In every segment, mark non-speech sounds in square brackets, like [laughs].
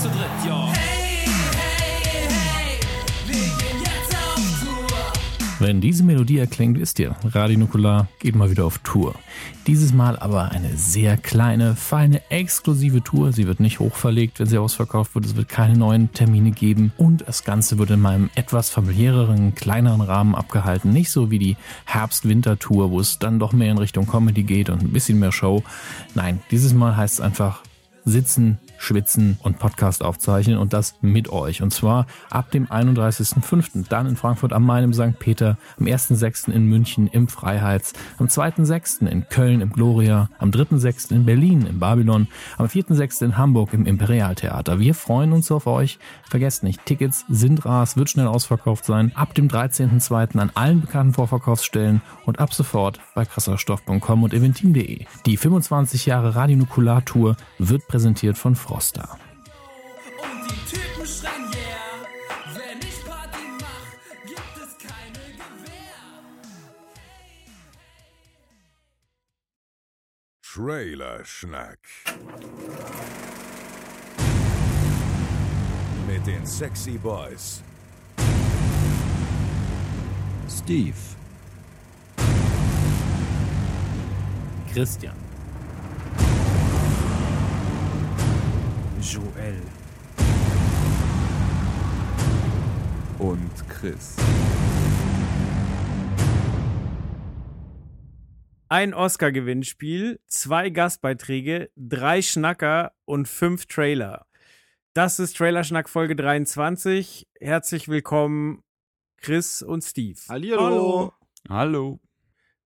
zu dritt, Tour. Wenn diese Melodie erklingt, wisst ihr, Radio Nukular geht mal wieder auf Tour. Dieses Mal aber eine sehr kleine, feine, exklusive Tour. Sie wird nicht hochverlegt, wenn sie ausverkauft wird. Es wird keine neuen Termine geben. Und das Ganze wird in meinem etwas familiäreren, kleineren Rahmen abgehalten. Nicht so wie die Herbst-Winter-Tour, wo es dann doch mehr in Richtung Comedy geht und ein bisschen mehr Show. Nein, dieses Mal heißt es einfach sitzen, schwitzen und Podcast aufzeichnen und das mit euch. Und zwar ab dem 31.05. Dann in Frankfurt am Main im St. Peter, am 1.06. in München im Freiheits, am 2.06. in Köln im Gloria, am 3.06. in Berlin im Babylon, am 4.06. in Hamburg im Imperialtheater. Wir freuen uns auf euch. Vergesst nicht, Tickets sind ras, wird schnell ausverkauft sein. Ab dem 13.02. an allen bekannten Vorverkaufsstellen und ab sofort bei krasserstoff.com und eventim.de. Die 25 Jahre Radionukular-Tour wird präsentiert von Froster. Und die Typen schreien yeah. Wenn ich Party mach, gibt es keine Gewehr. Trailer-Schnack. Mit den Sexy Boys. Steve, Christian. Joel. und Chris. Ein Oscar-Gewinnspiel, zwei Gastbeiträge, drei Schnacker und fünf Trailer. Das ist Trailerschnack Folge 23. Herzlich willkommen, Chris und Steve. Hallihallo. Hallo.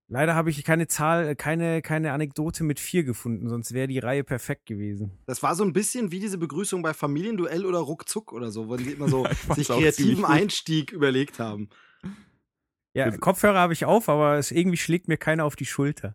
Leider habe ich keine Zahl, keine, keine Anekdote mit vier gefunden, sonst wäre die Reihe perfekt gewesen. Das war so ein bisschen wie diese Begrüßung bei Familienduell oder Ruckzuck oder so, wo die immer so [laughs] ich sich kreativen. Einstieg überlegt haben. Ja, Kopfhörer habe ich auf, aber es irgendwie schlägt mir keiner auf die Schulter.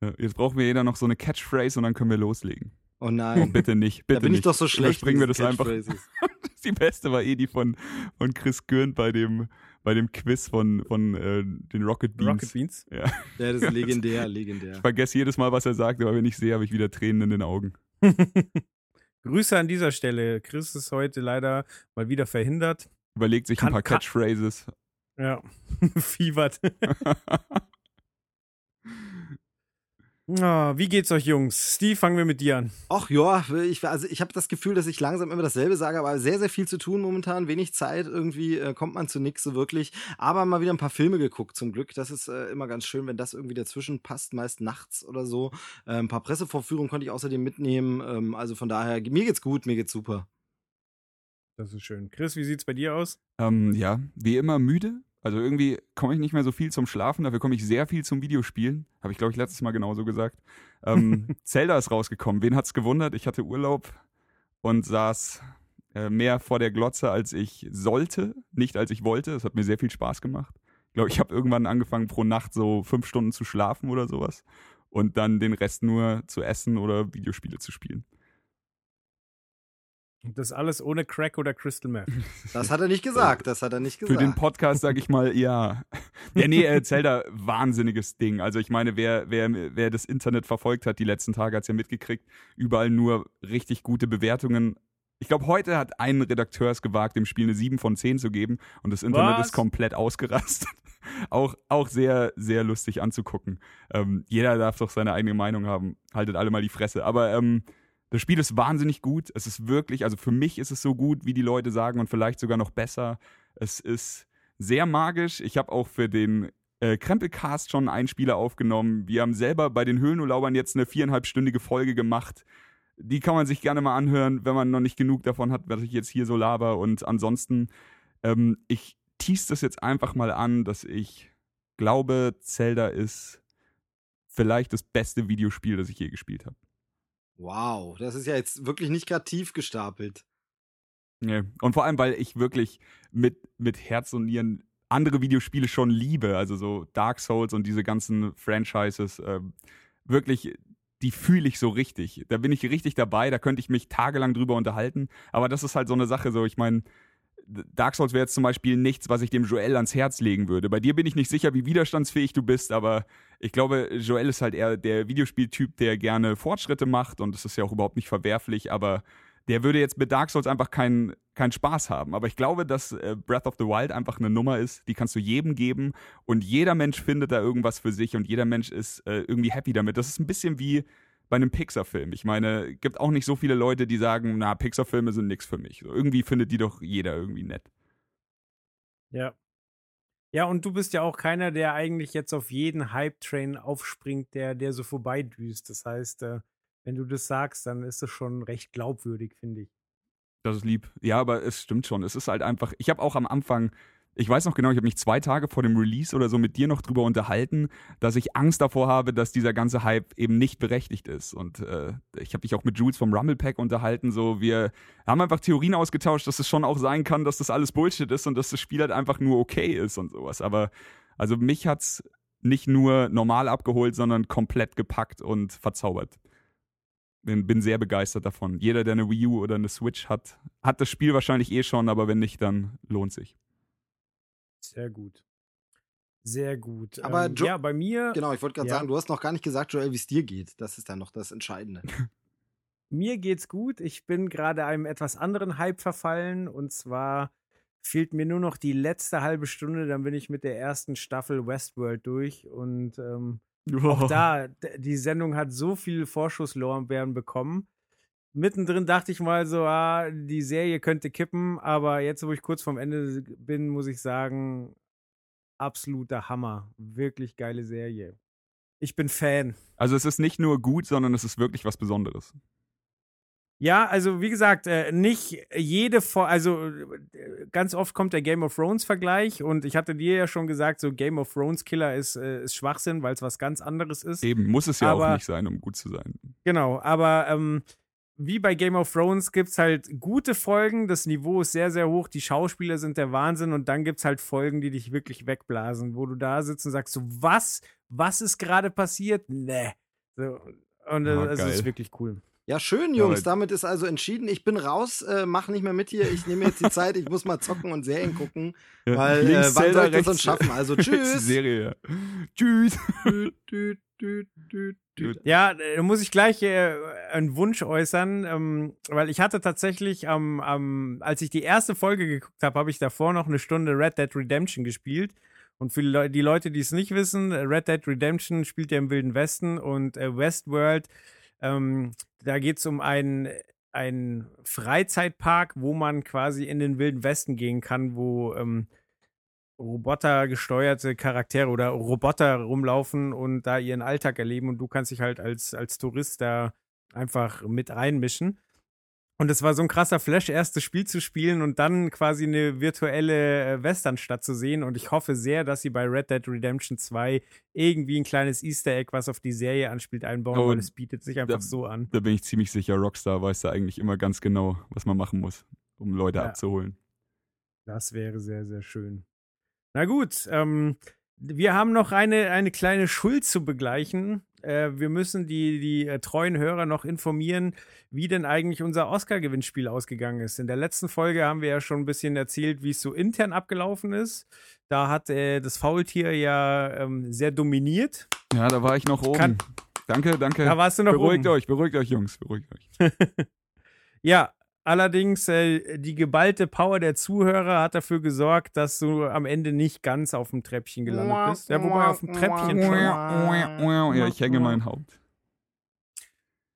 Ja, Jetzt brauchen wir jeder noch so eine Catchphrase und dann können wir loslegen. Oh Oh, nein. bitte nicht, [laughs] bitte da bin ich nicht. doch so schlecht. Überspringen wir das einfach. [laughs] Die beste war eh die von, von Chris Gürnt bei dem, bei dem Quiz von, von äh, den Rocket Beans. Rocket Beans. Ja. Ja, das ist [laughs] legendär, legendär. Ich vergesse jedes Mal, was er sagt, aber wenn ich sehe, habe ich wieder Tränen in den Augen. [laughs] Grüße an dieser Stelle. Chris ist heute leider mal wieder verhindert. Überlegt sich Kann- ein paar kann- Catchphrases. Ja, [laughs] fiebert. Ah, wie geht's euch, Jungs? Steve, fangen wir mit dir an. Ach ja, ich, also ich habe das Gefühl, dass ich langsam immer dasselbe sage, aber sehr, sehr viel zu tun momentan, wenig Zeit, irgendwie äh, kommt man zu nichts so wirklich. Aber mal wieder ein paar Filme geguckt, zum Glück. Das ist äh, immer ganz schön, wenn das irgendwie dazwischen passt, meist nachts oder so. Äh, ein paar Pressevorführungen konnte ich außerdem mitnehmen. Ähm, also von daher, mir geht's gut, mir geht's super. Das ist schön. Chris, wie sieht's bei dir aus? Ähm, ja, wie immer müde. Also irgendwie komme ich nicht mehr so viel zum Schlafen, dafür komme ich sehr viel zum Videospielen. Habe ich, glaube ich, letztes Mal genauso gesagt. Ähm, [laughs] Zelda ist rausgekommen. Wen hat's gewundert? Ich hatte Urlaub und saß äh, mehr vor der Glotze, als ich sollte, nicht als ich wollte. Es hat mir sehr viel Spaß gemacht. Ich glaube, ich habe irgendwann angefangen, pro Nacht so fünf Stunden zu schlafen oder sowas. Und dann den Rest nur zu essen oder Videospiele zu spielen. Und Das alles ohne Crack oder Crystal Meth. [laughs] Das hat er nicht gesagt, das hat er nicht Für gesagt. den Podcast sage ich mal ja. Ja, nee, äh, Zelda, wahnsinniges Ding. Also ich meine, wer, wer, wer das Internet verfolgt hat, die letzten Tage hat es ja mitgekriegt, überall nur richtig gute Bewertungen. Ich glaube, heute hat ein Redakteur es gewagt, dem Spiel eine 7 von 10 zu geben und das Internet Was? ist komplett ausgerastet. [laughs] auch, auch sehr, sehr lustig anzugucken. Ähm, jeder darf doch seine eigene Meinung haben. Haltet alle mal die Fresse. Aber ähm, das Spiel ist wahnsinnig gut. Es ist wirklich, also für mich ist es so gut, wie die Leute sagen und vielleicht sogar noch besser. Es ist sehr magisch. Ich habe auch für den äh, Krempelcast schon einen Spieler aufgenommen. Wir haben selber bei den Höhlenurlaubern jetzt eine viereinhalbstündige Folge gemacht. Die kann man sich gerne mal anhören, wenn man noch nicht genug davon hat, was ich jetzt hier so laber. Und ansonsten, ähm, ich tease das jetzt einfach mal an, dass ich glaube, Zelda ist vielleicht das beste Videospiel, das ich je gespielt habe. Wow, das ist ja jetzt wirklich nicht gerade tief gestapelt. Nee. Und vor allem, weil ich wirklich mit, mit Herz und Nieren andere Videospiele schon liebe, also so Dark Souls und diese ganzen Franchises, ähm, wirklich, die fühle ich so richtig. Da bin ich richtig dabei, da könnte ich mich tagelang drüber unterhalten. Aber das ist halt so eine Sache, so ich meine, Dark Souls wäre jetzt zum Beispiel nichts, was ich dem Joel ans Herz legen würde. Bei dir bin ich nicht sicher, wie widerstandsfähig du bist, aber ich glaube, Joel ist halt eher der Videospieltyp, der gerne Fortschritte macht und das ist ja auch überhaupt nicht verwerflich, aber der würde jetzt mit Dark Souls einfach keinen keinen Spaß haben. Aber ich glaube, dass äh, Breath of the Wild einfach eine Nummer ist, die kannst du jedem geben und jeder Mensch findet da irgendwas für sich und jeder Mensch ist äh, irgendwie happy damit. Das ist ein bisschen wie bei einem Pixar-Film. Ich meine, gibt auch nicht so viele Leute, die sagen, na, Pixar-Filme sind nichts für mich. So, irgendwie findet die doch jeder irgendwie nett. Ja. Ja, und du bist ja auch keiner, der eigentlich jetzt auf jeden Hype-Train aufspringt, der, der so vorbeidüst. Das heißt, äh, wenn du das sagst, dann ist das schon recht glaubwürdig, finde ich. Das ist lieb. Ja, aber es stimmt schon. Es ist halt einfach, ich habe auch am Anfang, ich weiß noch genau, ich habe mich zwei Tage vor dem Release oder so mit dir noch drüber unterhalten, dass ich Angst davor habe, dass dieser ganze Hype eben nicht berechtigt ist. Und äh, ich habe mich auch mit Jules vom Rumble Pack unterhalten. So, wir haben einfach Theorien ausgetauscht, dass es schon auch sein kann, dass das alles Bullshit ist und dass das Spiel halt einfach nur okay ist und sowas. Aber also mich hat's nicht nur normal abgeholt, sondern komplett gepackt und verzaubert bin, bin sehr begeistert davon. Jeder, der eine Wii U oder eine Switch hat, hat das Spiel wahrscheinlich eh schon, aber wenn nicht, dann lohnt sich. Sehr gut. Sehr gut. Aber ähm, Jo- ja, bei mir, Genau, ich wollte gerade Ja. sagen, du hast noch gar nicht gesagt, Joel, wie es dir geht. Das ist dann noch das Entscheidende. mir geht's gut. Ich bin gerade einem etwas anderen Hype verfallen und zwar fehlt mir nur noch die letzte halbe Stunde, dann bin ich mit der ersten Staffel Westworld durch und ähm, auch da, die Sendung hat so viel Vorschusslorbeeren bekommen. Mittendrin dachte ich mal so, ah, die Serie könnte kippen, aber jetzt, wo ich kurz vorm Ende bin, muss ich sagen, absoluter Hammer. Wirklich geile Serie. Ich bin Fan. Also es ist nicht nur gut, sondern es ist wirklich was Besonderes. Ja, also wie gesagt, äh, nicht jede, Fo also ganz oft kommt der Game of Thrones Vergleich und ich hatte dir ja schon gesagt, so Game of Thrones Killer ist, äh, ist Schwachsinn, weil es was ganz anderes ist. Eben, muss es ja auch Aber- nicht sein, um gut zu sein. Genau, aber ähm, wie bei Game of Thrones gibt's halt gute Folgen, das Niveau ist sehr, sehr hoch, die Schauspieler sind der Wahnsinn und dann gibt's halt Folgen, die dich wirklich wegblasen, wo du da sitzt und sagst so, was? Was ist gerade passiert? Nee. So, und äh, Ah, es geil. ist wirklich cool. Ja, schön, Ja, Jungs. aber- Damit ist also entschieden. Ich bin raus, äh, mach nicht mehr mit hier. Ich nehme jetzt die [laughs] Zeit. Ich muss mal zocken und Serien gucken. Ja, Weil, links äh, wann soll ich das sonst schaffen? Also, [laughs] tschüss. Serie. ja. Tschüss. Düt, düt, düt. Ja, da muss ich gleich äh, einen Wunsch äußern, ähm, weil ich hatte tatsächlich am, am, als ich die erste Folge geguckt habe, habe ich davor noch eine Stunde Red Dead Redemption gespielt. Und für die Leu- die Leute, die es nicht wissen, Red Dead Redemption spielt ja im Wilden Westen und äh, Westworld, ähm, da geht es um einen, einen Freizeitpark, wo man quasi in den Wilden Westen gehen kann, wo ähm, robotergesteuerte Charaktere oder Roboter rumlaufen und da ihren Alltag erleben und du kannst dich halt als, als Tourist da einfach mit reinmischen. Und es war so ein krasser Flash, erst das Spiel zu spielen und dann quasi eine virtuelle äh, Westernstadt zu sehen. Und ich hoffe sehr, dass sie bei Red Dead Redemption 2 irgendwie ein kleines Easter Egg, was auf die Serie anspielt, einbauen, Oh, weil es bietet sich einfach da- so an. Da bin ich ziemlich sicher, Rockstar weiß da eigentlich immer ganz genau, was man machen muss, um Leute Ja. abzuholen. Das wäre sehr, sehr schön. Na gut, ähm, wir haben noch eine, eine kleine Schuld zu begleichen. Äh, wir müssen die, die äh, treuen Hörer noch informieren, wie denn eigentlich unser Oscar-Gewinnspiel ausgegangen ist. In der letzten Folge haben wir ja schon ein bisschen erzählt, wie es so intern abgelaufen ist. Da hat äh, das Faultier ja ähm, sehr dominiert. Ja, da war ich noch oben. Kann- danke, danke. Da warst du noch beruhigt oben. euch, beruhigt euch, Jungs, beruhigt euch. [laughs] Ja, allerdings äh, die geballte Power der Zuhörer hat dafür gesorgt, dass du am Ende nicht ganz auf dem Treppchen gelandet bist. Ja, wobei auf dem Treppchen schon. Ja, ich hänge mein Haupt.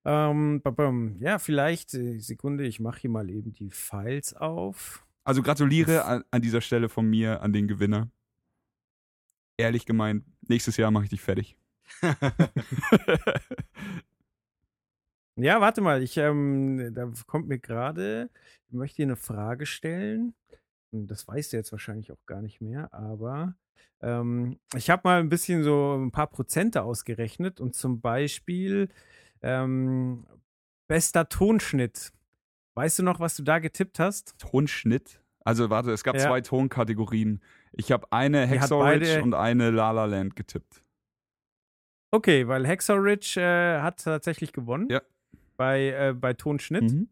Ähm, ja, vielleicht, äh, Sekunde, ich mache hier mal eben die Files auf. Also gratuliere an, an dieser Stelle von mir an den Gewinner. Ehrlich gemeint, nächstes Jahr mache ich dich fertig. [laughs] [laughs] Ja, warte mal, ich, ähm, da kommt mir gerade, ich möchte dir eine Frage stellen. Und Das weißt du jetzt wahrscheinlich auch gar nicht mehr, aber ähm, ich habe mal ein bisschen so ein paar Prozente ausgerechnet und zum Beispiel ähm, bester Tonschnitt. Weißt du noch, was du da getippt hast? Tonschnitt. Also warte, es gab Ja. zwei Tonkategorien. Ich habe eine hat Hacksaw beide- Ridge und eine La La Land getippt. Okay, weil Hexer Ridge äh, hat tatsächlich gewonnen. Ja. Bei, äh, bei Tonschnitt. Mhm.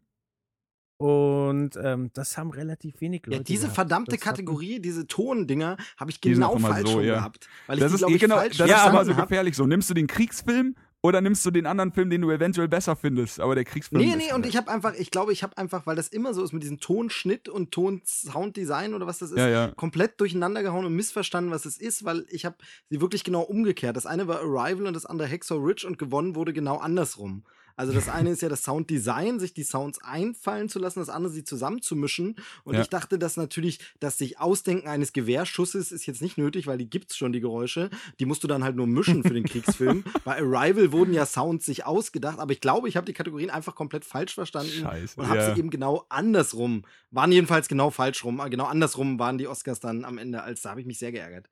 Und ähm, das haben relativ wenig Leute. Ja, diese gehabt. verdammte Das Kategorie, diese Tondinger, habe ich Die sind genau falsch so, schon ja. gehabt. Weil ich Das die, ist eh ich, genau, falsch das ist Ja, aber so hab. gefährlich. So nimmst du den Kriegsfilm Oder nimmst du den anderen Film, den du eventuell besser findest, aber der Kriegsfilm Nee, ist nee, und halt- ich habe einfach, ich glaube, ich habe einfach, weil das immer so ist mit diesem Tonschnitt und Ton-Sounddesign oder was das ist, Ja, ja. komplett durcheinander gehauen und missverstanden, was es ist, weil ich habe sie wirklich genau umgekehrt. Das eine war Arrival und das andere Hexor Ridge und gewonnen wurde genau andersrum. Also das eine ist ja das Sounddesign, sich die Sounds einfallen zu lassen, das andere sie zusammenzumischen. Und Ja. ich dachte, dass natürlich das sich Ausdenken eines Gewehrschusses ist jetzt nicht nötig, weil die gibt's schon, die Geräusche. Die musst du dann halt nur mischen für den Kriegsfilm. [laughs] Bei Arrival wurden ja Sounds sich ausgedacht, aber ich glaube, ich habe die Kategorien einfach komplett falsch verstanden Scheiße, und habe ja. sie eben genau andersrum. Waren jedenfalls genau falsch rum. Genau andersrum waren die Oscars dann am Ende, als da habe ich mich sehr geärgert.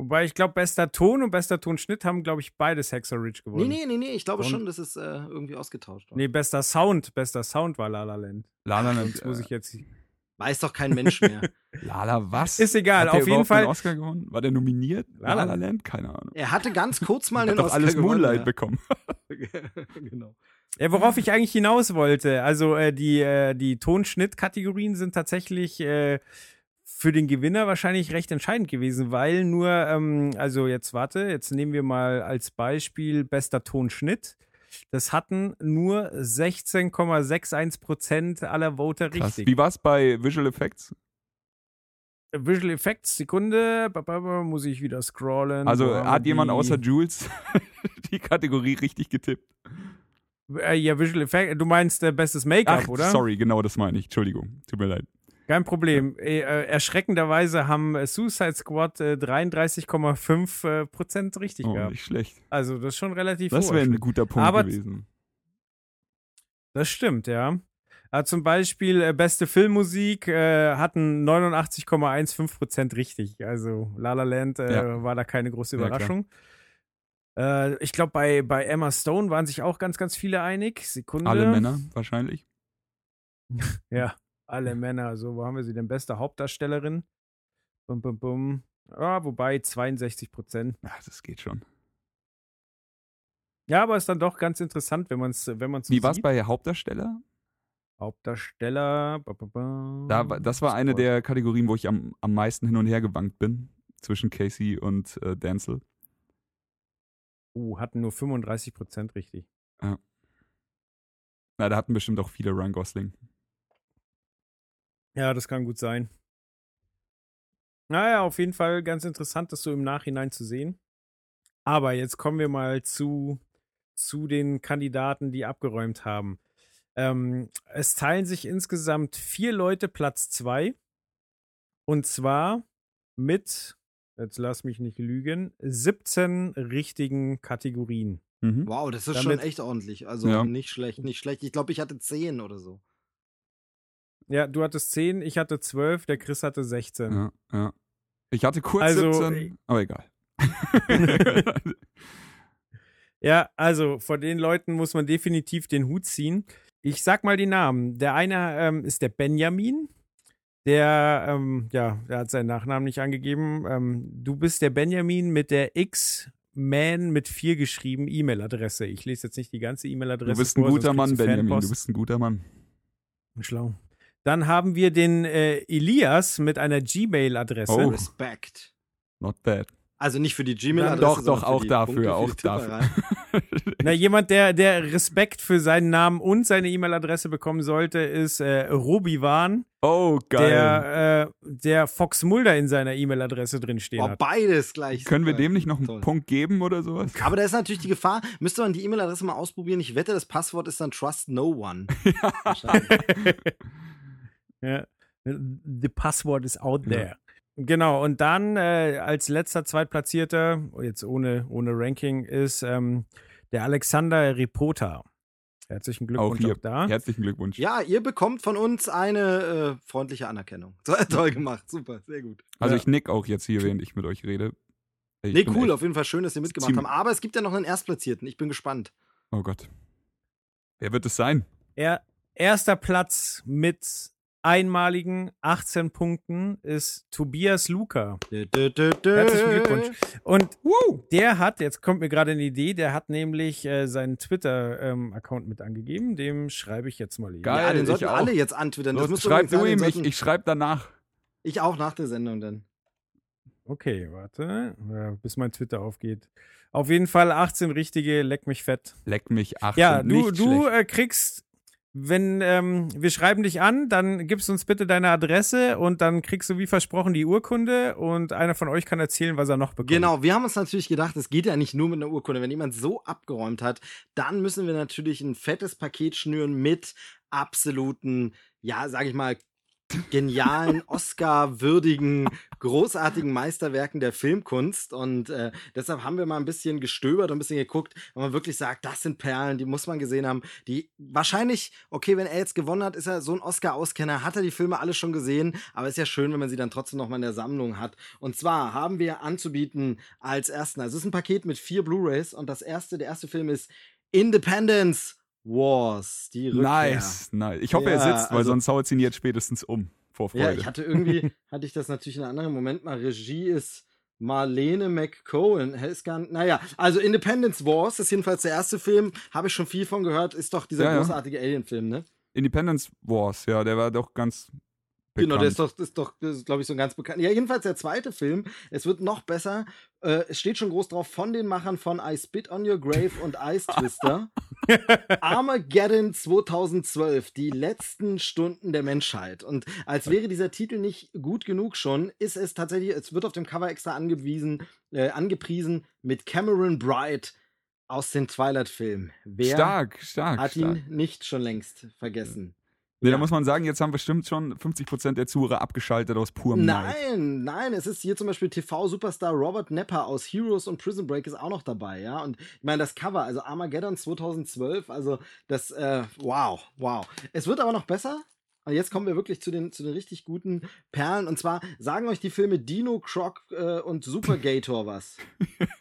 Wobei ich glaube, bester Ton und bester Tonschnitt haben, glaube ich, beides Hexer Ridge gewonnen. Nee, nee, nee, nee, ich glaube Und- schon, dass es äh, irgendwie ausgetauscht war. Nee, bester Sound, bester Sound war La La Land. La La Land. muss äh, ich jetzt. Weiß doch kein Mensch mehr. [laughs] Lala, was? Ist egal, Hat auf jeden Fall- einen Oscar gewonnen? War der nominiert? La La La La Land? Keine Ahnung. er hatte ganz kurz mal doch Oscar alles gewonnen, Moonlight ja. bekommen. [laughs] genau. Ja, worauf ich eigentlich hinaus wollte, also äh, die, äh, die Tonschnittkategorien sind tatsächlich äh, für den Gewinner wahrscheinlich recht entscheidend gewesen, weil nur, ähm, also jetzt warte, jetzt nehmen wir mal als Beispiel bester Tonschnitt. Das hatten nur 16,61 Prozent aller Voter Krass. richtig. Wie war's bei Visual Effects? Visual Effects, Sekunde, muss ich wieder scrollen. Also hat jemand außer Jules [laughs] die Kategorie richtig getippt? Äh, ja, Visual Effects, du meinst äh, bestes Make-up, oder? sorry, genau das meine ich. Entschuldigung, tut mir leid. Kein Problem. Äh, äh, erschreckenderweise haben äh, Suicide Squad äh, 33,5 äh, Prozent richtig Oh, gehabt. nicht schlecht. Also das ist schon relativ Das wäre ein guter Punkt Aber- gewesen. Das stimmt, ja. Äh, zum Beispiel beste Filmmusik äh, hatten 89,15 Prozent richtig. Also La La Land äh, Ja. war da keine große Ja. Überraschung. äh, ich glaube, bei, bei Emma Stone waren sich auch ganz, ganz viele einig. Sekunde. Alle Männer wahrscheinlich. [laughs] Ja, alle Männer. So, wo haben wir sie denn? Beste Hauptdarstellerin. Bum, bum, bum. Ja, wobei 62 Prozent. Ja, das geht schon. Ja, aber ist dann doch ganz interessant, wenn man es wenn man's so Wie war's sieht. bei Hauptdarsteller? Hauptdarsteller. Ba, ba, ba. Da, war- das war eine der Kategorien, wo ich am, am meisten hin und her gewankt bin. Zwischen Casey und äh, Denzel. Uh, hatten nur 35 Prozent richtig. Na, da hatten bestimmt auch viele Ryan Gosling. Ja, das kann gut sein. Naja, auf jeden Fall ganz interessant, das so im Nachhinein zu sehen. Aber jetzt kommen wir mal zu, zu den Kandidaten, die abgeräumt haben. Ähm, es teilen sich insgesamt vier Leute Platz zwei. Und zwar mit, jetzt lass mich nicht lügen, 17 richtigen Kategorien. Mhm. Wow, das ist Damit- schon echt ordentlich. Also Ja. nicht schlecht, nicht schlecht. Ich glaube, ich hatte 10 oder so. Ja, du hattest 10, ich hatte 12, der Chris hatte 16. Ja, ja. Ich hatte kurz Also, 17, aber egal. [laughs] Ja, also vor den Leuten muss man definitiv den Hut ziehen. Ich sag mal die Namen. Der eine ähm, ist der Benjamin. Der, ähm, ja, der hat seinen Nachnamen nicht angegeben. Ähm, du bist der Benjamin mit der X-Man mit 4 geschrieben E-Mail-Adresse. Ich lese jetzt nicht die ganze E-Mail-Adresse. Du bist ein vor, guter Mann, Benjamin. Fanpost. Du bist ein guter Mann. Schlau. Dann haben wir den äh, Elias mit einer Gmail-Adresse. Oh. Respekt. Not bad. Also nicht für die Doch, Gmail-Adresse. doch, für auch dafür, auch dafür. [laughs] Na, jemand, der, der Respekt für seinen Namen und seine E-Mail-Adresse bekommen sollte, ist äh, Robi Wan, Oh, geil. der, äh, der Fox Mulder in seiner E-Mail-Adresse drinstehen Boah, hat. beides gleich. Können wir dem nicht noch einen Toll. Punkt geben oder sowas? Aber da ist natürlich die Gefahr, müsste man die E-Mail-Adresse mal ausprobieren. Ich wette, das Passwort ist dann Trust No One. [laughs] Wahrscheinlich. Ja. The password is out there. Genau, und dann äh, als letzter Zweitplatzierter, jetzt ohne, ohne Ranking, ist ähm, der Alexander Repota. Herzlichen Auch Glückwunsch hier. auch da. Herzlichen Glückwunsch. ja, ihr bekommt von uns eine äh, freundliche Anerkennung. [laughs] So, toll gemacht, super, sehr gut. Also Ja. ich nick auch jetzt hier, während ich mit euch rede. Ich Nee, cool, auf jeden Fall schön, dass ihr mitgemacht habt. Aber es gibt ja noch einen Erstplatzierten. Ich bin gespannt. Oh Gott. Wer wird es sein? Er, erster Platz mit einmaligen 18 Punkten ist Tobias Luca. Herzlichen Herzlichen Glückwunsch. Und der hat, jetzt kommt mir gerade eine Idee, der hat nämlich äh, seinen Twitter-Account mit angegeben. Dem schreibe ich jetzt mal eben. Geil. Ja, den sollten auch. alle jetzt antwittern. Das Los, schreib du ihm, ich, ich schreib danach. ich auch nach der Sendung dann. Okay, warte, ja, bis mein Twitter aufgeht. Auf jeden Fall 18 richtige, leck mich fett. Leck mich 18. Ja, du, nicht du äh, kriegst, wenn ähm, wir schreiben dich an, dann gibst uns bitte deine Adresse und dann kriegst du wie versprochen die Urkunde und einer von euch kann erzählen, was er noch bekommt. Genau, wir haben uns natürlich gedacht, es geht ja nicht nur mit einer Urkunde. Wenn jemand so abgeräumt hat, dann müssen wir natürlich ein fettes Paket schnüren mit absoluten, ja, sag ich mal, genialen, Oscar-würdigen, großartigen Meisterwerken der Filmkunst. Und äh, deshalb haben wir mal ein bisschen gestöbert und ein bisschen geguckt, wenn man wirklich sagt, das sind Perlen, die muss man gesehen haben. Die wahrscheinlich, okay, wenn er jetzt gewonnen hat, ist er so ein Oscar-Auskenner, hat er die Filme alle schon gesehen, aber ist ja schön, wenn man sie dann trotzdem noch mal in der Sammlung hat. Und zwar haben wir anzubieten als ersten, also es ist ein Paket mit vier Blu-Rays und das erste, der erste Film ist Independence Wars, die Rückkehr. Nice, nice. Ich hoffe, er Ja, sitzt, weil also- sonst haut ihn jetzt spätestens um. Vor Freude. Ja, ich hatte irgendwie, [laughs] hatte ich das natürlich in einem anderen Moment mal. Regie ist Marlene McCohen. Ist gar nicht, naja, also Independence Wars ist jedenfalls der erste Film. Habe ich schon viel von gehört. Ist doch dieser ja. großartige Alien-Film, ne? Independence Wars, ja, der war doch ganz Genau, der ist bekannt. doch, ist doch, glaube ich, so ein ganz bekannt. Ja, jedenfalls der zweite Film. Es wird noch besser. Äh, es steht schon groß drauf von den Machern von I Spit on Your Grave und Ice Twister. [laughs] Armageddon 2012, die letzten Stunden der Menschheit. Und als wäre dieser Titel nicht gut genug schon, ist es tatsächlich, es wird auf dem Cover extra angewiesen, äh, angepriesen mit Cameron Bright aus den Twilight-Filmen. Wer stark, stark. hat stark. ihn nicht schon längst vergessen? Nee, Ja. da muss man sagen, jetzt haben bestimmt schon 50% der Zuhörer abgeschaltet aus purem Neid. Nein, nein, es ist hier zum Beispiel TV-Superstar Robert Nepper aus Heroes und Prison Break ist auch noch dabei, ja. Und ich meine, das Cover, also Armageddon 2012, also das, äh, wow, wow. Es wird aber noch besser. Und jetzt kommen wir wirklich zu den, zu den richtig guten Perlen. Und zwar sagen euch die Filme Dino, Croc äh, und Supergator was. [laughs]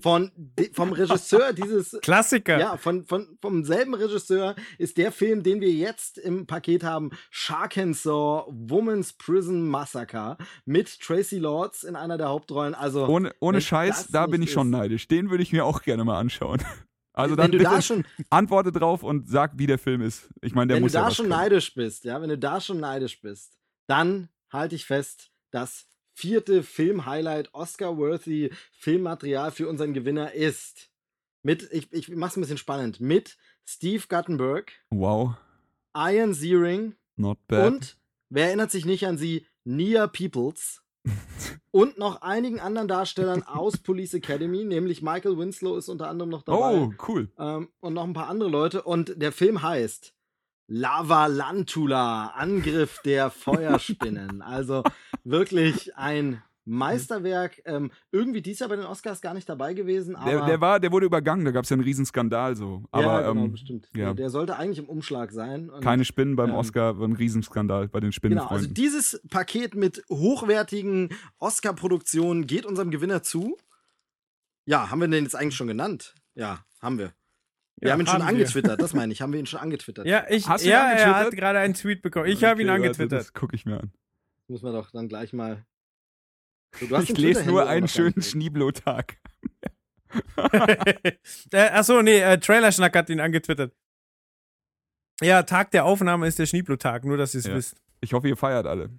Von, vom Regisseur dieses [laughs] Klassiker. ja, von, von, vom selben Regisseur ist der Film, den wir jetzt im Paket haben, Sharkensaw Woman's Prison Massacre mit Tracy Lords in einer der Hauptrollen. Also, Ohne, ohne Scheiß, da bin ich schon neidisch. Den würde ich mir auch gerne mal anschauen. [laughs] Also dann wenn du da schon, antworte drauf und sag, wie der Film ist. Ich meine, der wenn du muss ja da was schon können. neidisch bist, ja, wenn du da schon neidisch bist, dann halte ich fest, das vierte Film-Highlight Oscar-worthy Filmmaterial für unseren Gewinner ist mit, ich, ich mach's ein bisschen spannend, mit Steve Guttenberg, Wow, Ian Ziering, not bad. Und wer erinnert sich nicht an sie? Nia Peoples. [laughs] und noch einigen anderen Darstellern aus Police Academy, nämlich Michael Winslow ist unter anderem noch dabei. oh, cool. Ähm, und noch ein paar andere Leute. Und der Film heißt Lava Lantula, Angriff der [laughs] Feuerspinnen. also wirklich ein Meisterwerk. Ähm, irgendwie dies Jahr bei den Oscars gar nicht dabei gewesen, aber. Der, der, war, der wurde übergangen, da gab es ja einen Riesenskandal so. Aber ja, genau, ähm, bestimmt. ja. Der sollte eigentlich im Umschlag sein. Und keine Spinnen beim Ähm, Oscar, war ein Riesenskandal bei den Genau, also dieses Paket mit hochwertigen Oscar-Produktionen geht unserem Gewinner zu. Ja, haben wir den jetzt eigentlich schon genannt? Ja, haben wir. Wir Ja, haben ihn schon haben wir. angetwittert, das meine ich. Haben wir ihn schon angetwittert? Ja, ich, Hast ja er hat gerade einen Tweet bekommen. Ich habe ihn Okay, warte, angetwittert. Das gucke ich mir an. Muss man doch dann gleich mal. So, du hast Ich lese nur einen schönen. Schneeblo-Tag. [laughs] äh, achso, nee, äh, Trailerschnack hat ihn angetwittert. Ja, Tag der Aufnahme ist der Schneeblo-Tag, nur dass ihr es Ja. wisst. Ich hoffe, ihr feiert alle.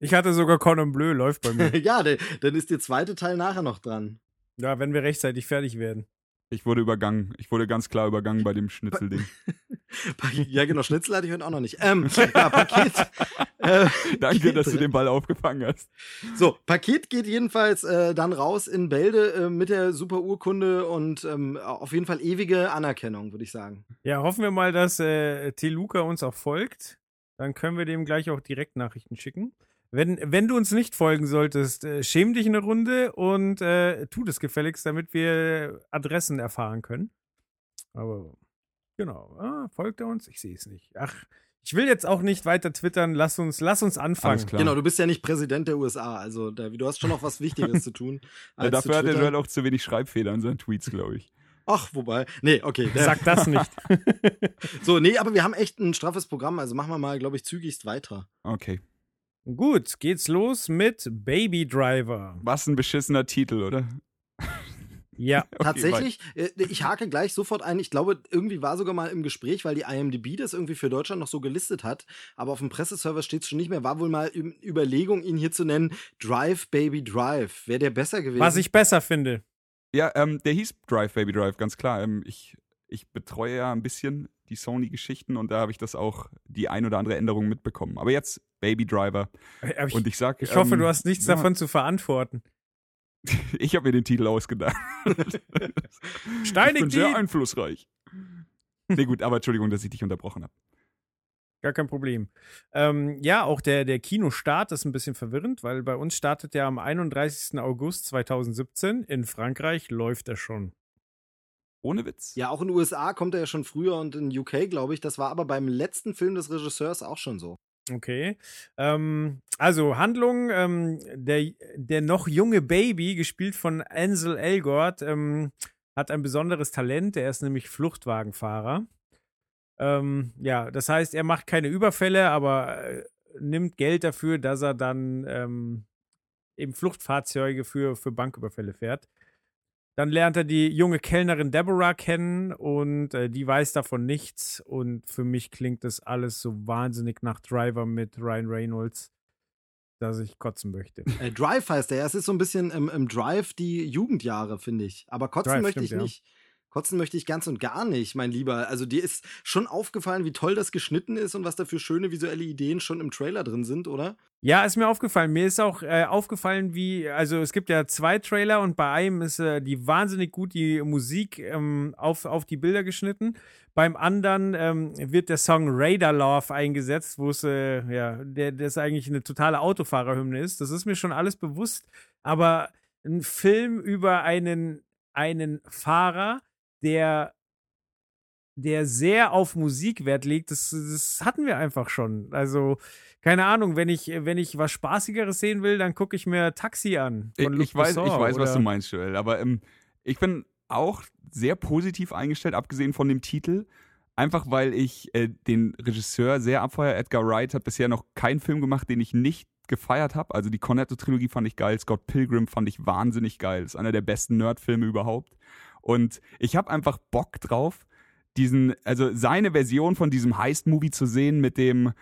Ich hatte sogar Cordon Bleu, läuft bei mir. [laughs] ja, dann ist der zweite Teil nachher noch dran. ja, wenn wir rechtzeitig fertig werden. Ich wurde übergangen. Ich wurde ganz klar übergangen bei dem Schnitzelding. [laughs] Ja, genau, Schnitzel hatte ich heute auch noch nicht. Ähm, [laughs] ja, Paket. äh, Danke, geht dass du den Ball aufgefangen hast. So, Paket geht jedenfalls äh, dann raus in Bälde äh, mit der super Urkunde und ähm, auf jeden Fall ewige Anerkennung, würde ich sagen. Ja, hoffen wir mal, dass äh, Teluca uns auch folgt. Dann können wir dem gleich auch direkt Nachrichten schicken. Wenn, wenn du uns nicht folgen solltest, äh, schäm dich eine Runde und äh, tu das gefälligst, damit wir Adressen erfahren können. Aber genau, ah, folgt er uns? Ich sehe es nicht. Ach, ich will jetzt auch nicht weiter twittern. Lass uns, lass uns anfangen. Genau, du bist ja nicht Präsident der USA, also da, du hast schon noch was Wichtigeres [laughs] zu tun. Ja, dafür zu hat twittern. Joel auch zu wenig Schreibfehler in seinen Tweets, glaube ich. Ach, wobei. Nee, okay. Sag das nicht. [laughs] So, nee, aber wir haben echt ein straffes Programm, also machen wir mal, glaube ich, zügigst weiter. Okay. Gut, geht's los mit Baby Driver. Was ein beschissener Titel, oder? Ja. [laughs] Okay, Tatsächlich, äh, ich hake gleich sofort ein. Ich glaube, irgendwie war sogar mal im Gespräch, weil die IMDb das irgendwie für Deutschland noch so gelistet hat. Aber auf dem Presseserver steht es schon nicht mehr. War wohl mal in Überlegung, ihn hier zu nennen. Drive, Baby, Drive. Wäre der besser gewesen? Was ich besser finde. Ja, ähm, der hieß Drive Baby Drive, ganz klar. Ähm, ich, ich betreue ja ein bisschen die Sony-Geschichten und da habe ich das auch die ein oder andere Änderung mitbekommen. Aber jetzt Baby Driver. Aber ich, Und ich sag, ich hoffe, ähm, du hast nichts ja, davon zu verantworten. [laughs] Ich habe mir den Titel ausgedacht. [laughs] Steinig ich bin sehr einflussreich. Nee, gut, aber Entschuldigung, dass ich dich unterbrochen habe. Gar kein Problem. Ähm, ja, auch der, der Kinostart ist ein bisschen verwirrend, weil bei uns startet ja am 31. August 2017. In Frankreich läuft er schon. Ohne Witz. Ja, auch in den USA kommt er ja schon früher und in UK, glaube ich. Das war aber beim letzten Film des Regisseurs auch schon so. Okay. Ähm, also Handlung, ähm, der, der noch junge Baby, gespielt von Ansel Elgort, ähm, hat ein besonderes Talent. Er ist nämlich Fluchtwagenfahrer. Ähm, ja, das heißt, er macht keine Überfälle, aber äh, nimmt Geld dafür, dass er dann ähm, eben Fluchtfahrzeuge für, für Banküberfälle fährt. Dann lernt er die junge Kellnerin Deborah kennen und äh, die weiß davon nichts. Und für mich klingt das alles so wahnsinnig nach Driver mit Ryan Reynolds, dass ich kotzen möchte. Äh, Drive heißt der. Es ist so ein bisschen im, im Drive die Jugendjahre, finde ich. Aber kotzen Drive, möchte stimmt, ich ja. Kotzen möchte ich ganz und gar nicht, mein Lieber. Also dir ist schon aufgefallen, wie toll das geschnitten ist und was da für schöne visuelle Ideen schon im Trailer drin sind, oder? Ja, ist mir aufgefallen. Mir ist auch äh, aufgefallen, wie, also es gibt ja zwei Trailer und bei einem ist äh, die wahnsinnig gut die Musik ähm, auf, auf die Bilder geschnitten. Beim anderen ähm, wird der Song Radar Love eingesetzt, wo es, äh, ja, der, das eigentlich eine totale Autofahrerhymne ist. Das ist mir schon alles bewusst. Aber ein Film über einen, einen Fahrer, der der sehr auf Musik Wert legt, das, das hatten wir einfach schon. Also, keine Ahnung, wenn ich, wenn ich was Spaßigeres sehen will, dann gucke ich mir Taxi an. Ich, ich weiß, ich Besson weiß was du meinst, Joel. Aber ähm, ich bin auch sehr positiv eingestellt, abgesehen von dem Titel. Einfach weil ich äh, den Regisseur sehr abfeiere. Edgar Wright hat bisher noch keinen Film gemacht, den ich nicht gefeiert habe. Also die Cornetto-Trilogie fand ich geil, Scott Pilgrim fand ich wahnsinnig geil. Ist einer der besten Nerd-Filme überhaupt. Und ich habe einfach Bock drauf, diesen, also seine Version von diesem Heist-Movie zu sehen mit dem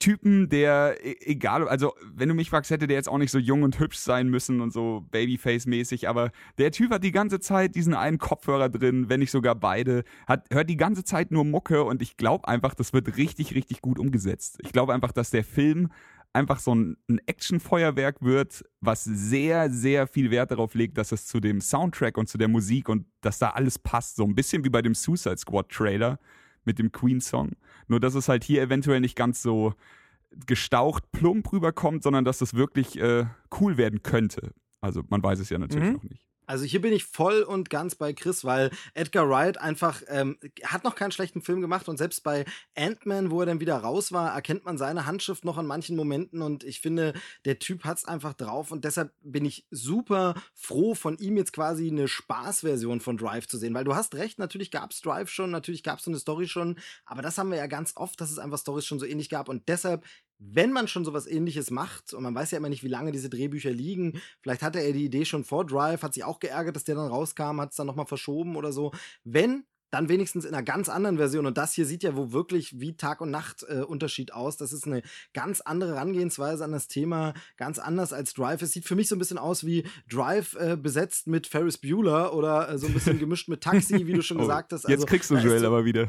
Typen, der, e- egal, also wenn du mich fragst, hätte der jetzt auch nicht so jung und hübsch sein müssen und so Babyface-mäßig, aber der Typ hat die ganze Zeit diesen einen Kopfhörer drin, wenn nicht sogar beide, hat, hört die ganze Zeit nur Mucke und ich glaube einfach, das wird richtig, richtig gut umgesetzt. Ich glaube einfach, dass der Film einfach so ein, ein Actionfeuerwerk wird, was sehr, sehr viel Wert darauf legt, dass es zu dem Soundtrack und zu der Musik und dass da alles passt. So ein bisschen wie bei dem Suicide Squad Trailer mit dem Queen-Song. Nur, dass es halt hier eventuell nicht ganz so gestaucht plump rüberkommt, sondern dass das wirklich äh, cool werden könnte. Also man weiß es ja natürlich Mhm. noch nicht. Also hier bin ich voll und ganz bei Chris, weil Edgar Wright einfach ähm, hat noch keinen schlechten Film gemacht und selbst bei Ant-Man, wo er dann wieder raus war, erkennt man seine Handschrift noch an manchen Momenten und ich finde, der Typ hat's einfach drauf und deshalb bin ich super froh, von ihm jetzt quasi eine Spaßversion von Drive zu sehen, weil du hast recht, natürlich gab's Drive schon, natürlich gab's so eine Story schon, aber das haben wir ja ganz oft, dass es einfach Stories schon so ähnlich gab und deshalb wenn man schon sowas ähnliches macht, und man weiß ja immer nicht, wie lange diese Drehbücher liegen, vielleicht hatte er die Idee schon vor Drive, hat sich auch geärgert, dass der dann rauskam, hat es dann nochmal verschoben oder so. Wenn, dann wenigstens in einer ganz anderen Version. Und das hier sieht ja wo wirklich wie Tag und Nacht äh, Unterschied aus. Das ist eine ganz andere Herangehensweise an das Thema, ganz anders als Drive. Es sieht für mich so ein bisschen aus wie Drive äh, besetzt mit Ferris Bueller oder äh, so ein bisschen gemischt mit Taxi, wie du schon [laughs] Oh, gesagt hast. Jetzt kriegst du Joel aber wieder.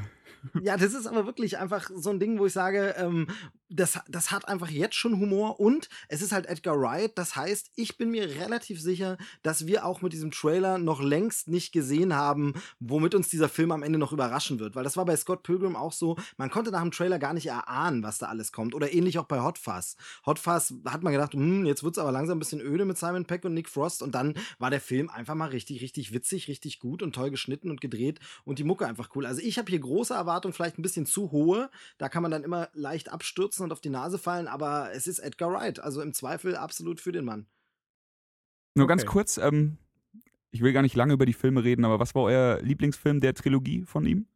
ja, das ist aber wirklich einfach so ein Ding, wo ich sage, ähm, das, das hat einfach jetzt schon Humor und es ist halt Edgar Wright. Das heißt, ich bin mir relativ sicher, dass wir auch mit diesem Trailer noch längst nicht gesehen haben, womit uns dieser Film am Ende noch überraschen wird. Weil das war bei Scott Pilgrim auch so, man konnte nach dem Trailer gar nicht erahnen, was da alles kommt. Oder ähnlich auch bei Hot Fuzz. Hot Fuzz hat man gedacht, hm, jetzt wird's aber langsam ein bisschen öde mit Simon Peck und Nick Frost. Und dann war der Film einfach mal richtig, richtig witzig, richtig gut und toll geschnitten und gedreht und die Mucke einfach cool. Also ich habe hier große Erwartungen, vielleicht ein bisschen zu hohe. Da kann man dann immer leicht abstürzen und auf die Nase fallen, aber es ist Edgar Wright. Also im Zweifel absolut für den Mann. Nur ganz Okay. kurz, ähm, ich will gar nicht lange über die Filme reden, aber was war euer Lieblingsfilm der Trilogie von ihm?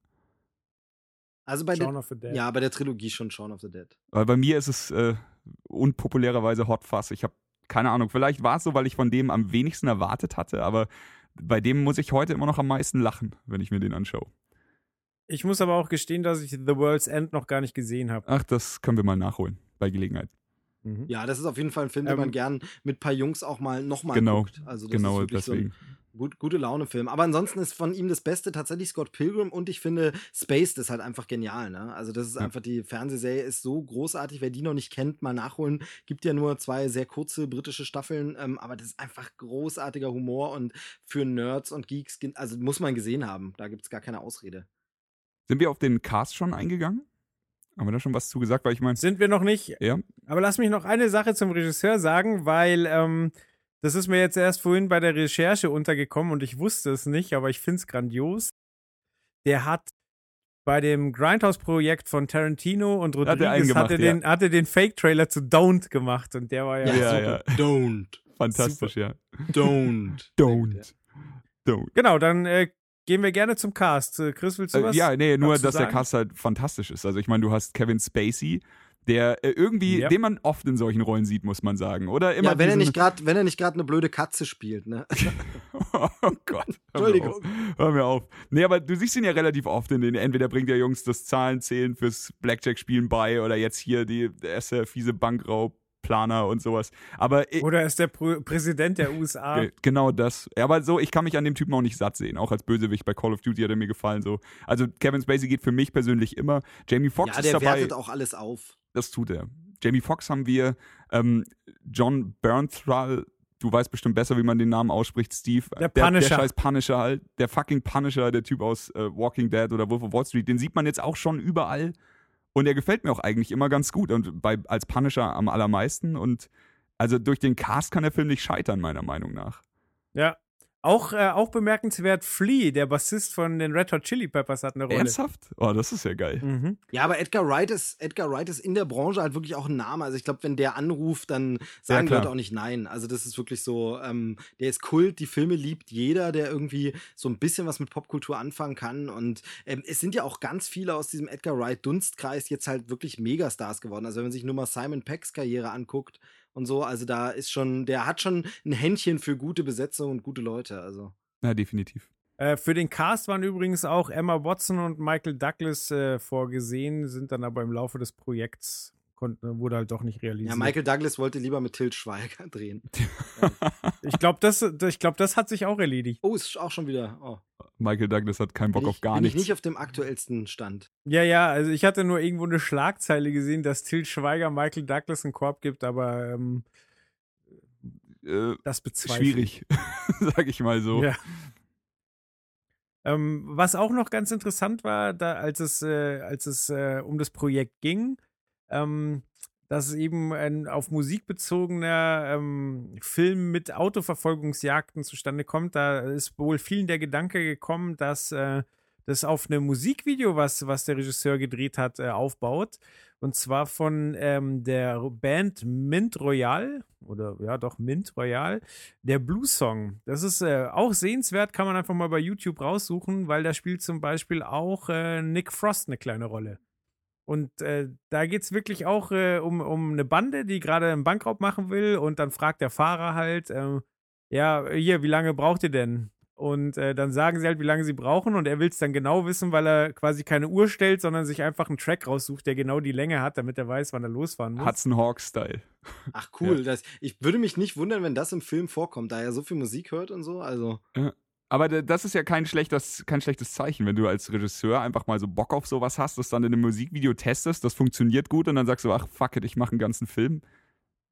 Also bei Shaun der, of the Dead. ja, bei der Trilogie schon Shaun of the Dead. Weil bei mir ist es äh, unpopulärerweise Hot Fuzz. Ich habe keine Ahnung, vielleicht war es so, weil ich von dem am wenigsten erwartet hatte, aber bei dem muss ich heute immer noch am meisten lachen, wenn ich mir den anschaue. Ich muss aber auch gestehen, dass ich The World's End noch gar nicht gesehen habe. Ach, das können wir mal nachholen bei Gelegenheit. Mhm. Ja, das ist auf jeden Fall ein Film, den Ähm, man gern mit ein paar Jungs auch mal nochmal Genau, guckt. Also das genau ist wirklich so deswegen. ein gut, gute Laune-Film. Aber ansonsten ist von ihm das Beste tatsächlich Scott Pilgrim und ich finde, Spaced ist halt einfach genial. Ne? Also das ist Ja. einfach, die Fernsehserie ist so großartig. Wer die noch nicht kennt, mal nachholen. Gibt ja nur zwei sehr kurze britische Staffeln, ähm, aber das ist einfach großartiger Humor und für Nerds und Geeks, also muss man gesehen haben. Da gibt es gar keine Ausrede. Sind wir auf den Cast schon eingegangen? Haben wir da schon was zugesagt? Weil ich meine, Sind wir noch nicht. ja, Aber lass mich noch eine Sache zum Regisseur sagen, weil ähm, das ist mir jetzt erst vorhin bei der Recherche untergekommen und ich wusste es nicht, aber ich finde es grandios. Der hat bei dem Grindhouse-Projekt von Tarantino und Hat er Rodriguez hatte, ja. den, hatte den Fake-Trailer zu Don't gemacht und der war ja, Ja, super. ja. Don't. fantastisch, ja. Don't. Don't. Don't. Genau, dann äh, gehen wir gerne zum Cast. Äh, Chris, willst du Äh, was? ja, nee, nur, dass der sagen? Cast halt fantastisch ist. Also ich meine, du hast Kevin Spacey, der äh, irgendwie, Ja. den man oft in solchen Rollen sieht, muss man sagen. Oder immer Ja, wenn er nicht gerade, wenn er nicht gerade eine blöde Katze spielt, ne? [laughs] oh Gott. hör mir Entschuldigung. auf. Hör mir auf. Nee, aber du siehst ihn ja relativ oft in den, entweder bringt der Jungs das Zahlenzählen fürs Blackjack-Spielen bei oder jetzt hier die, der erste fiese Bankraubplaner und sowas. Aber ich, Oder ist der Pro Präsident der USA? Ge- Genau das. Ja, aber so, ich kann mich an dem Typen auch nicht satt sehen. Auch als Bösewicht bei Call of Duty hat er mir gefallen. So. Also Kevin Spacey geht für mich persönlich immer. Jamie Foxx Ja, ist der dabei. wertet auch alles auf. Das tut er. Jamie Foxx haben wir. Ähm, John Bernthal, du weißt bestimmt besser, wie man den Namen ausspricht, Steve. Der Der, Punisher. der scheiß Punisher halt. Der fucking Punisher, der Typ aus äh, Walking Dead oder Wolf of Wall Street. Den sieht man jetzt auch schon überall. Und er gefällt mir auch eigentlich immer ganz gut. Und bei, als Punisher am allermeisten. Und also durch den Cast kann der Film nicht scheitern, meiner Meinung nach. Ja. Auch, äh, auch bemerkenswert, Flea, der Bassist von den Red Hot Chili Peppers, hat eine Rolle. Ernsthaft? Oh, das ist ja geil. Mhm. Ja, aber Edgar Wright ist, Edgar Wright ist in der Branche halt wirklich auch ein Name. Also ich glaube, wenn der anruft, dann sagen die klar. Leute auch nicht nein. Also das ist wirklich so, ähm, der ist Kult, die Filme liebt jeder, der irgendwie so ein bisschen was mit Popkultur anfangen kann. Und ähm, es sind ja auch ganz viele aus diesem Edgar Wright Dunstkreis jetzt halt wirklich Megastars geworden. Also wenn man sich nur mal Simon Pecks Karriere anguckt und so, also da ist schon, der hat schon ein Händchen für gute Besetzung und gute Leute. Also. Ja, definitiv. Äh, für den Cast waren übrigens auch Emma Watson und Michael Douglas äh, vorgesehen, sind dann aber im Laufe des Projekts, konnten, wurde halt doch nicht realisiert. Ja, Michael Douglas wollte lieber mit Til Schweiger [laughs] drehen. Ich glaube, das, ich glaub, das hat sich auch erledigt. Oh, ist auch schon wieder. Oh. Michael Douglas hat keinen Bock bin auf ich, gar bin nichts. ich nicht auf dem aktuellsten Stand. Ja, ja, also ich hatte nur irgendwo eine Schlagzeile gesehen, dass Til Schweiger Michael Douglas einen Korb gibt, aber ähm, äh, das bezweifle ich. schwierig, [laughs] sag ich mal so. Ja. Ähm, was auch noch ganz interessant war, da, als es, äh, als es äh, um das Projekt ging, ähm, dass es eben ein auf Musik bezogener ähm, Film mit Autoverfolgungsjagden zustande kommt. Da ist wohl vielen der Gedanke gekommen, dass äh, das auf einem Musikvideo, was, was der Regisseur gedreht hat, äh, aufbaut. Und zwar von ähm, der Band Mint Royal, oder ja doch Mint Royal, der Blues Song. Das ist äh, auch sehenswert, kann man einfach mal bei YouTube raussuchen, weil da spielt zum Beispiel auch äh, Nick Frost eine kleine Rolle. Und äh, da geht es wirklich auch äh, um, um eine Bande, die gerade einen Bankraub machen will. Und dann fragt der Fahrer halt, ähm, ja, hier, wie lange braucht ihr denn? Und äh, dann sagen sie halt, wie lange sie brauchen. Und er will es dann genau wissen, weil er quasi keine Uhr stellt, sondern sich einfach einen Track raussucht, der genau die Länge hat, damit er weiß, wann er losfahren muss. Hudson Hawk-Style. Ach cool, das, ich würde mich nicht wundern, wenn das im Film vorkommt, da er so viel Musik hört und so. Also Aber das ist ja kein schlechtes, kein schlechtes Zeichen, wenn du als Regisseur einfach mal so Bock auf sowas hast, das dann in einem Musikvideo testest, das funktioniert gut und dann sagst du, ach fuck it, ich mache einen ganzen Film.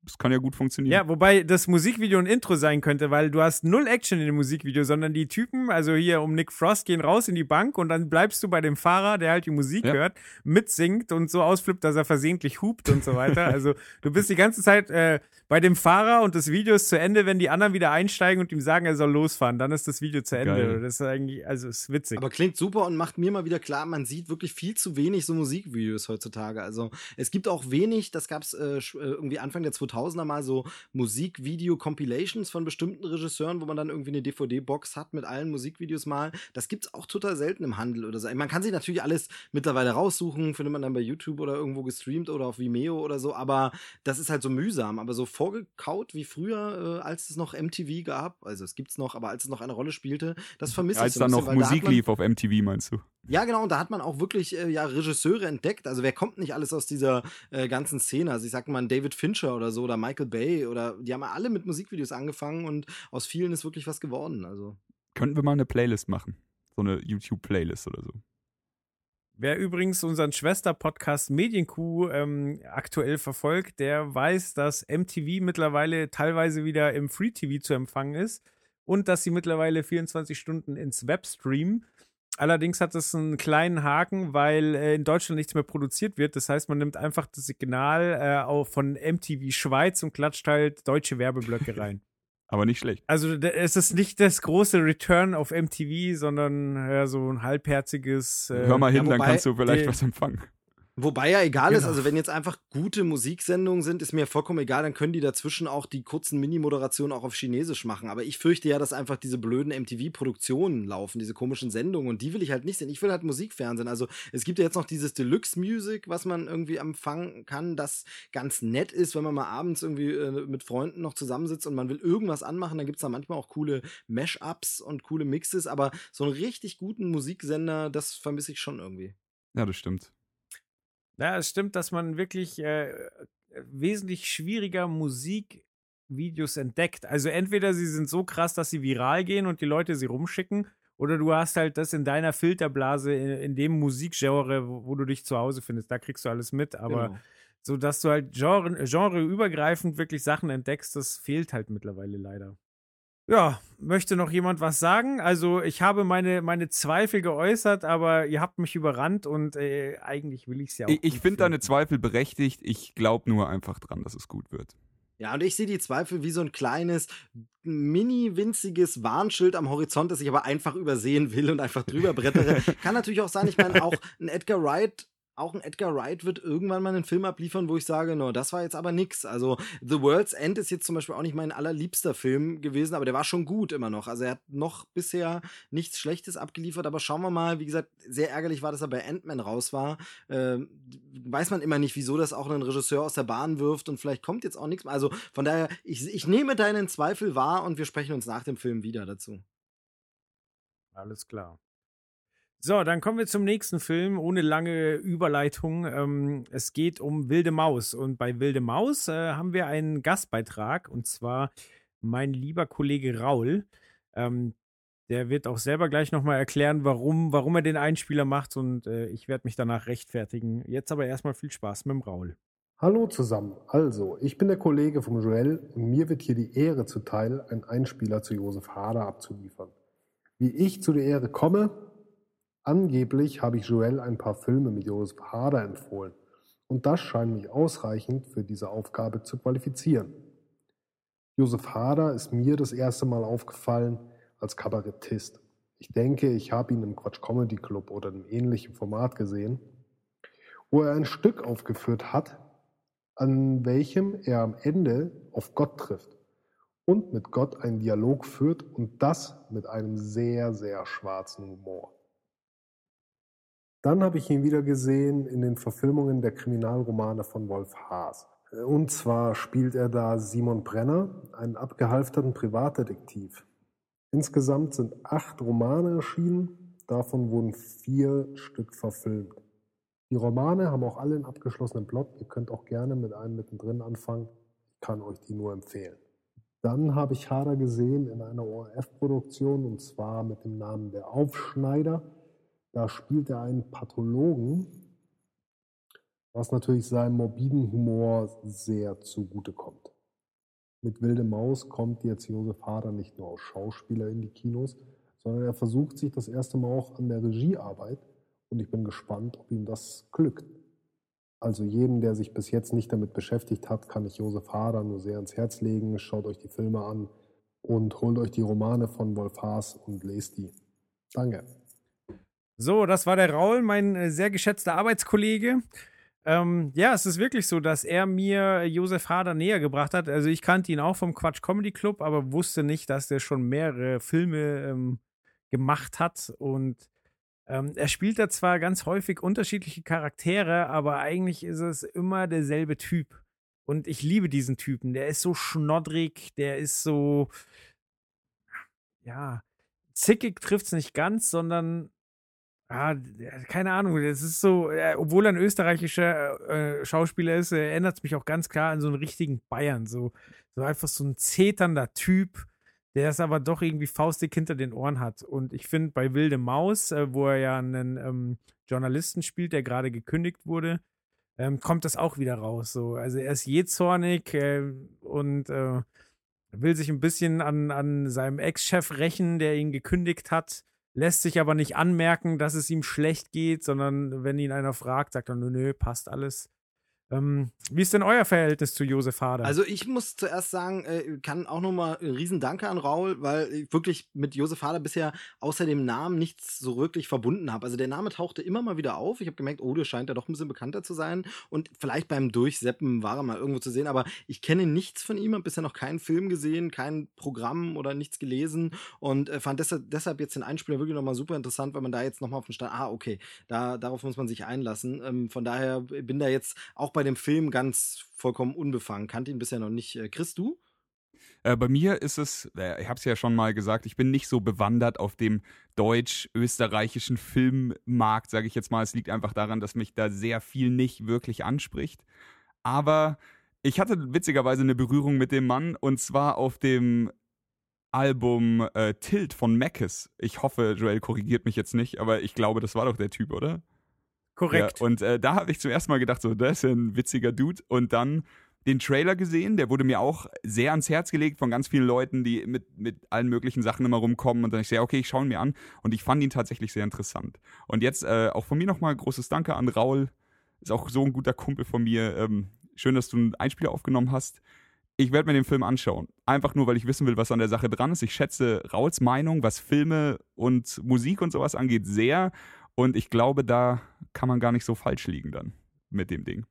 Das kann ja gut funktionieren. Ja, wobei das Musikvideo ein Intro sein könnte, weil du hast null Action in dem Musikvideo, sondern die Typen, also hier um Nick Frost, gehen raus in die Bank und dann bleibst du bei dem Fahrer, der halt die Musik Ja. hört, mitsingt und so ausflippt, dass er versehentlich hupt und so weiter. [laughs] Also du bist die ganze Zeit äh, bei dem Fahrer und das Video ist zu Ende, wenn die anderen wieder einsteigen und ihm sagen, er soll losfahren. Dann ist das Video zu Ende. Geil. Das ist eigentlich, also ist witzig. Aber klingt super und macht mir mal wieder klar, man sieht wirklich viel zu wenig so Musikvideos heutzutage. Also es gibt auch wenig, das gab es äh, äh, irgendwie Anfang der 2000 2000er mal so Musikvideo-Compilations von bestimmten Regisseuren, wo man dann irgendwie eine DVD-Box hat mit allen Musikvideos mal. Das gibt's auch total selten im Handel oder so. Man kann sich natürlich alles mittlerweile raussuchen, findet man dann bei YouTube oder irgendwo gestreamt oder auf Vimeo oder so, aber das ist halt so mühsam. Aber so vorgekaut wie früher, äh, als es noch MTV gab, also es gibt's noch, aber als es noch eine Rolle spielte, das vermisse Als ich so ein dann bisschen, noch da Musik man- lief auf MTV, meinst du? ja, genau, und da hat man auch wirklich äh, ja, Regisseure entdeckt. Also wer kommt nicht alles aus dieser äh, ganzen Szene? Also ich sag mal David Fincher oder so oder Michael Bay oder die haben ja alle mit Musikvideos angefangen und aus vielen ist wirklich was geworden. Also Könnten wir mal eine Playlist machen? So eine YouTube-Playlist oder so. Wer übrigens unseren Schwester-Podcast Medienkuh ähm, aktuell verfolgt, der weiß, dass MTV mittlerweile teilweise wieder im Free TV zu empfangen ist und dass sie mittlerweile 24 Stunden ins Web streamen. Allerdings hat es einen kleinen Haken, weil äh, in Deutschland nichts mehr produziert wird. Das heißt, man nimmt einfach das Signal äh, auch von MTV Schweiz und klatscht halt deutsche Werbeblöcke [laughs] rein. Aber nicht schlecht. Also es ist nicht das große Return auf MTV, sondern ja, so ein halbherziges. Äh, Hör mal hin, ja, dann kannst du vielleicht was empfangen. Wobei ja egal ist, Genau. also wenn jetzt einfach gute Musiksendungen sind, ist mir vollkommen egal, dann können die dazwischen auch die kurzen Mini-Moderationen auch auf Chinesisch machen. Aber ich fürchte ja, dass einfach diese blöden MTV-Produktionen laufen, diese komischen Sendungen und die will ich halt nicht sehen. Ich will halt Musikfernsehen. Also es gibt ja jetzt noch dieses Deluxe Music, was man irgendwie empfangen kann, das ganz nett ist, wenn man mal abends irgendwie äh, mit Freunden noch zusammensitzt und man will irgendwas anmachen, dann gibt es da manchmal auch coole Mash-Ups und coole Mixes, aber so einen richtig guten Musiksender, das vermisse ich schon irgendwie. Ja, das stimmt. Ja, es stimmt, dass man wirklich äh, wesentlich schwieriger Musikvideos entdeckt. Also entweder sie sind so krass, dass sie viral gehen und die Leute sie rumschicken, oder du hast halt das in deiner Filterblase, in, in dem Musikgenre, wo, wo du dich zu Hause findest. Da kriegst du alles mit, aber Genau. so, dass du halt Genre, genreübergreifend wirklich Sachen entdeckst, das fehlt halt mittlerweile leider. Ja, möchte noch jemand was sagen? Also, ich habe meine, meine Zweifel geäußert, aber ihr habt mich überrannt und äh, eigentlich will ich es ja auch. Ich, ich finde deine. Zweifel berechtigt. Ich glaube nur einfach dran, dass es gut wird. Ja, und ich sehe die Zweifel wie so ein kleines, mini winziges Warnschild am Horizont, das ich aber einfach übersehen will und einfach drüber brettere. [laughs] Kann natürlich auch sein, ich meine, auch ein Edgar Wright, auch ein Edgar Wright wird irgendwann mal einen Film abliefern, wo ich sage, no, das war jetzt aber nix. Also The World's End ist jetzt zum Beispiel auch nicht mein allerliebster Film gewesen, aber der war schon gut immer noch. Also er hat noch bisher nichts Schlechtes abgeliefert, aber schauen wir mal, wie gesagt, sehr ärgerlich war, dass er bei Ant-Man raus war. Ähm, weiß man immer nicht, wieso das auch einen Regisseur aus der Bahn wirft und vielleicht kommt jetzt auch nichts mehr. Also von daher, ich, ich nehme deinen Zweifel wahr und wir sprechen uns nach dem Film wieder dazu. Alles klar. So, dann kommen wir zum nächsten Film, ohne lange Überleitung. Ähm, es geht um Wilde Maus. Und bei Wilde Maus äh, haben wir einen Gastbeitrag, und zwar mein lieber Kollege Raul. Ähm, der wird auch selber gleich nochmal erklären, warum, warum er den Einspieler macht. Und äh, ich werde mich danach rechtfertigen. Jetzt aber erstmal viel Spaß mit dem Raul. Hallo zusammen. Also, ich bin der Kollege vom Joel und mir wird hier die Ehre zuteil, einen Einspieler zu Josef Hader abzuliefern. Wie ich zu der Ehre komme? Angeblich habe ich Joel ein paar Filme mit Josef Hader empfohlen und das scheint mich ausreichend für diese Aufgabe zu qualifizieren. Josef Hader ist mir das erste Mal aufgefallen als Kabarettist. Ich denke, ich habe ihn im Quatsch Comedy Club oder einem ähnlichen Format gesehen, wo er ein Stück aufgeführt hat, an welchem er am Ende auf Gott trifft und mit Gott einen Dialog führt und das mit einem sehr, sehr schwarzen Humor. Dann habe ich ihn wieder gesehen in den Verfilmungen der Kriminalromane von Wolf Haas. Und zwar spielt er da Simon Brenner, einen abgehalfterten Privatdetektiv. Insgesamt sind acht Romane erschienen, davon wurden vier Stück verfilmt. Die Romane haben auch alle einen abgeschlossenen Plot. Ihr könnt auch gerne mit einem mittendrin anfangen. Ich kann euch die nur empfehlen. Dann habe ich Hader gesehen in einer ORF-Produktion und zwar mit dem Namen Der Aufschneider. Da spielt er einen Pathologen, was natürlich seinem morbiden Humor sehr zugutekommt. Mit Wilde Maus kommt jetzt Josef Hader nicht nur als Schauspieler in die Kinos, sondern er versucht sich das erste Mal auch an der Regiearbeit und ich bin gespannt, ob ihm das glückt. Also jeden, der sich bis jetzt nicht damit beschäftigt hat, kann ich Josef Hader nur sehr ans Herz legen. Schaut euch die Filme an und holt euch die Romane von Wolf Haas und lest die. Danke. So, das war der Raul, mein äh, sehr geschätzter Arbeitskollege. Ähm, ja, es ist wirklich so, dass er mir Josef Hader näher gebracht hat. Also ich kannte ihn auch vom Quatsch Comedy Club, aber wusste nicht, dass der schon mehrere Filme ähm, gemacht hat. Und ähm, er spielt da zwar ganz häufig unterschiedliche Charaktere, aber eigentlich ist es immer derselbe Typ. Und ich liebe diesen Typen. Der ist so schnoddrig, der ist so, ja, zickig trifft es nicht ganz, sondern Ah, keine Ahnung, das ist so, äh, obwohl er ein österreichischer äh, Schauspieler ist, äh, erinnert es mich auch ganz klar an so einen richtigen Bayern. So, so einfach so ein zeternder Typ, der es aber doch irgendwie faustig hinter den Ohren hat. Und ich finde, bei Wilde Maus, äh, wo er ja einen ähm, Journalisten spielt, der gerade gekündigt wurde, ähm, kommt das auch wieder raus. So. Also er ist jähzornig äh, und äh, will sich ein bisschen an, an seinem Ex-Chef rächen, der ihn gekündigt hat lässt sich aber nicht anmerken, dass es ihm schlecht geht, sondern wenn ihn einer fragt, sagt er, nö, nö, passt alles. Ähm, wie ist denn euer Verhältnis zu Josef Hader? Also ich muss zuerst sagen, äh, kann auch nochmal ein Riesendanke an Raul, weil ich wirklich mit Josef Hader bisher außer dem Namen nichts so wirklich verbunden habe. Also der Name tauchte immer mal wieder auf. Ich habe gemerkt, oh, der scheint ja doch ein bisschen bekannter zu sein. Und vielleicht beim Durchseppen war er mal irgendwo zu sehen, aber ich kenne nichts von ihm, habe bisher noch keinen Film gesehen, kein Programm oder nichts gelesen und äh, fand deshalb, deshalb jetzt den Einspieler wirklich nochmal super interessant, weil man da jetzt nochmal auf den Stand, ah, okay, da, darauf muss man sich einlassen. Ähm, von daher bin da jetzt auch bei dem Film ganz vollkommen unbefangen. Kannte ihn bisher noch nicht. Äh, Chris, du? Äh, bei mir ist es, äh, ich habe es ja schon mal gesagt, ich bin nicht so bewandert auf dem deutsch-österreichischen Filmmarkt, sage ich jetzt mal. Es liegt einfach daran, dass mich da sehr viel nicht wirklich anspricht. Aber ich hatte witzigerweise eine Berührung mit dem Mann und zwar auf dem Album äh, Tilt von Mackes. Ich hoffe, Joel korrigiert mich jetzt nicht, aber ich glaube, das war doch der Typ, oder? Korrekt. Ja, und äh, da habe ich zum ersten Mal gedacht, so, das ist ja ein witziger Dude. Und dann den Trailer gesehen, der wurde mir auch sehr ans Herz gelegt von ganz vielen Leuten, die mit, mit allen möglichen Sachen immer rumkommen. Und dann ich sehe, okay, ich schaue ihn mir an. Und ich fand ihn tatsächlich sehr interessant. Und jetzt äh, auch von mir nochmal großes Danke an Raul. Ist auch so ein guter Kumpel von mir. Ähm, schön, dass du einen Einspieler aufgenommen hast. Ich werde mir den Film anschauen. Einfach nur, weil ich wissen will, was an der Sache dran ist. Ich schätze Rauls Meinung, was Filme und Musik und sowas angeht, sehr. Und ich glaube, da kann man gar nicht so falsch liegen dann mit dem Ding.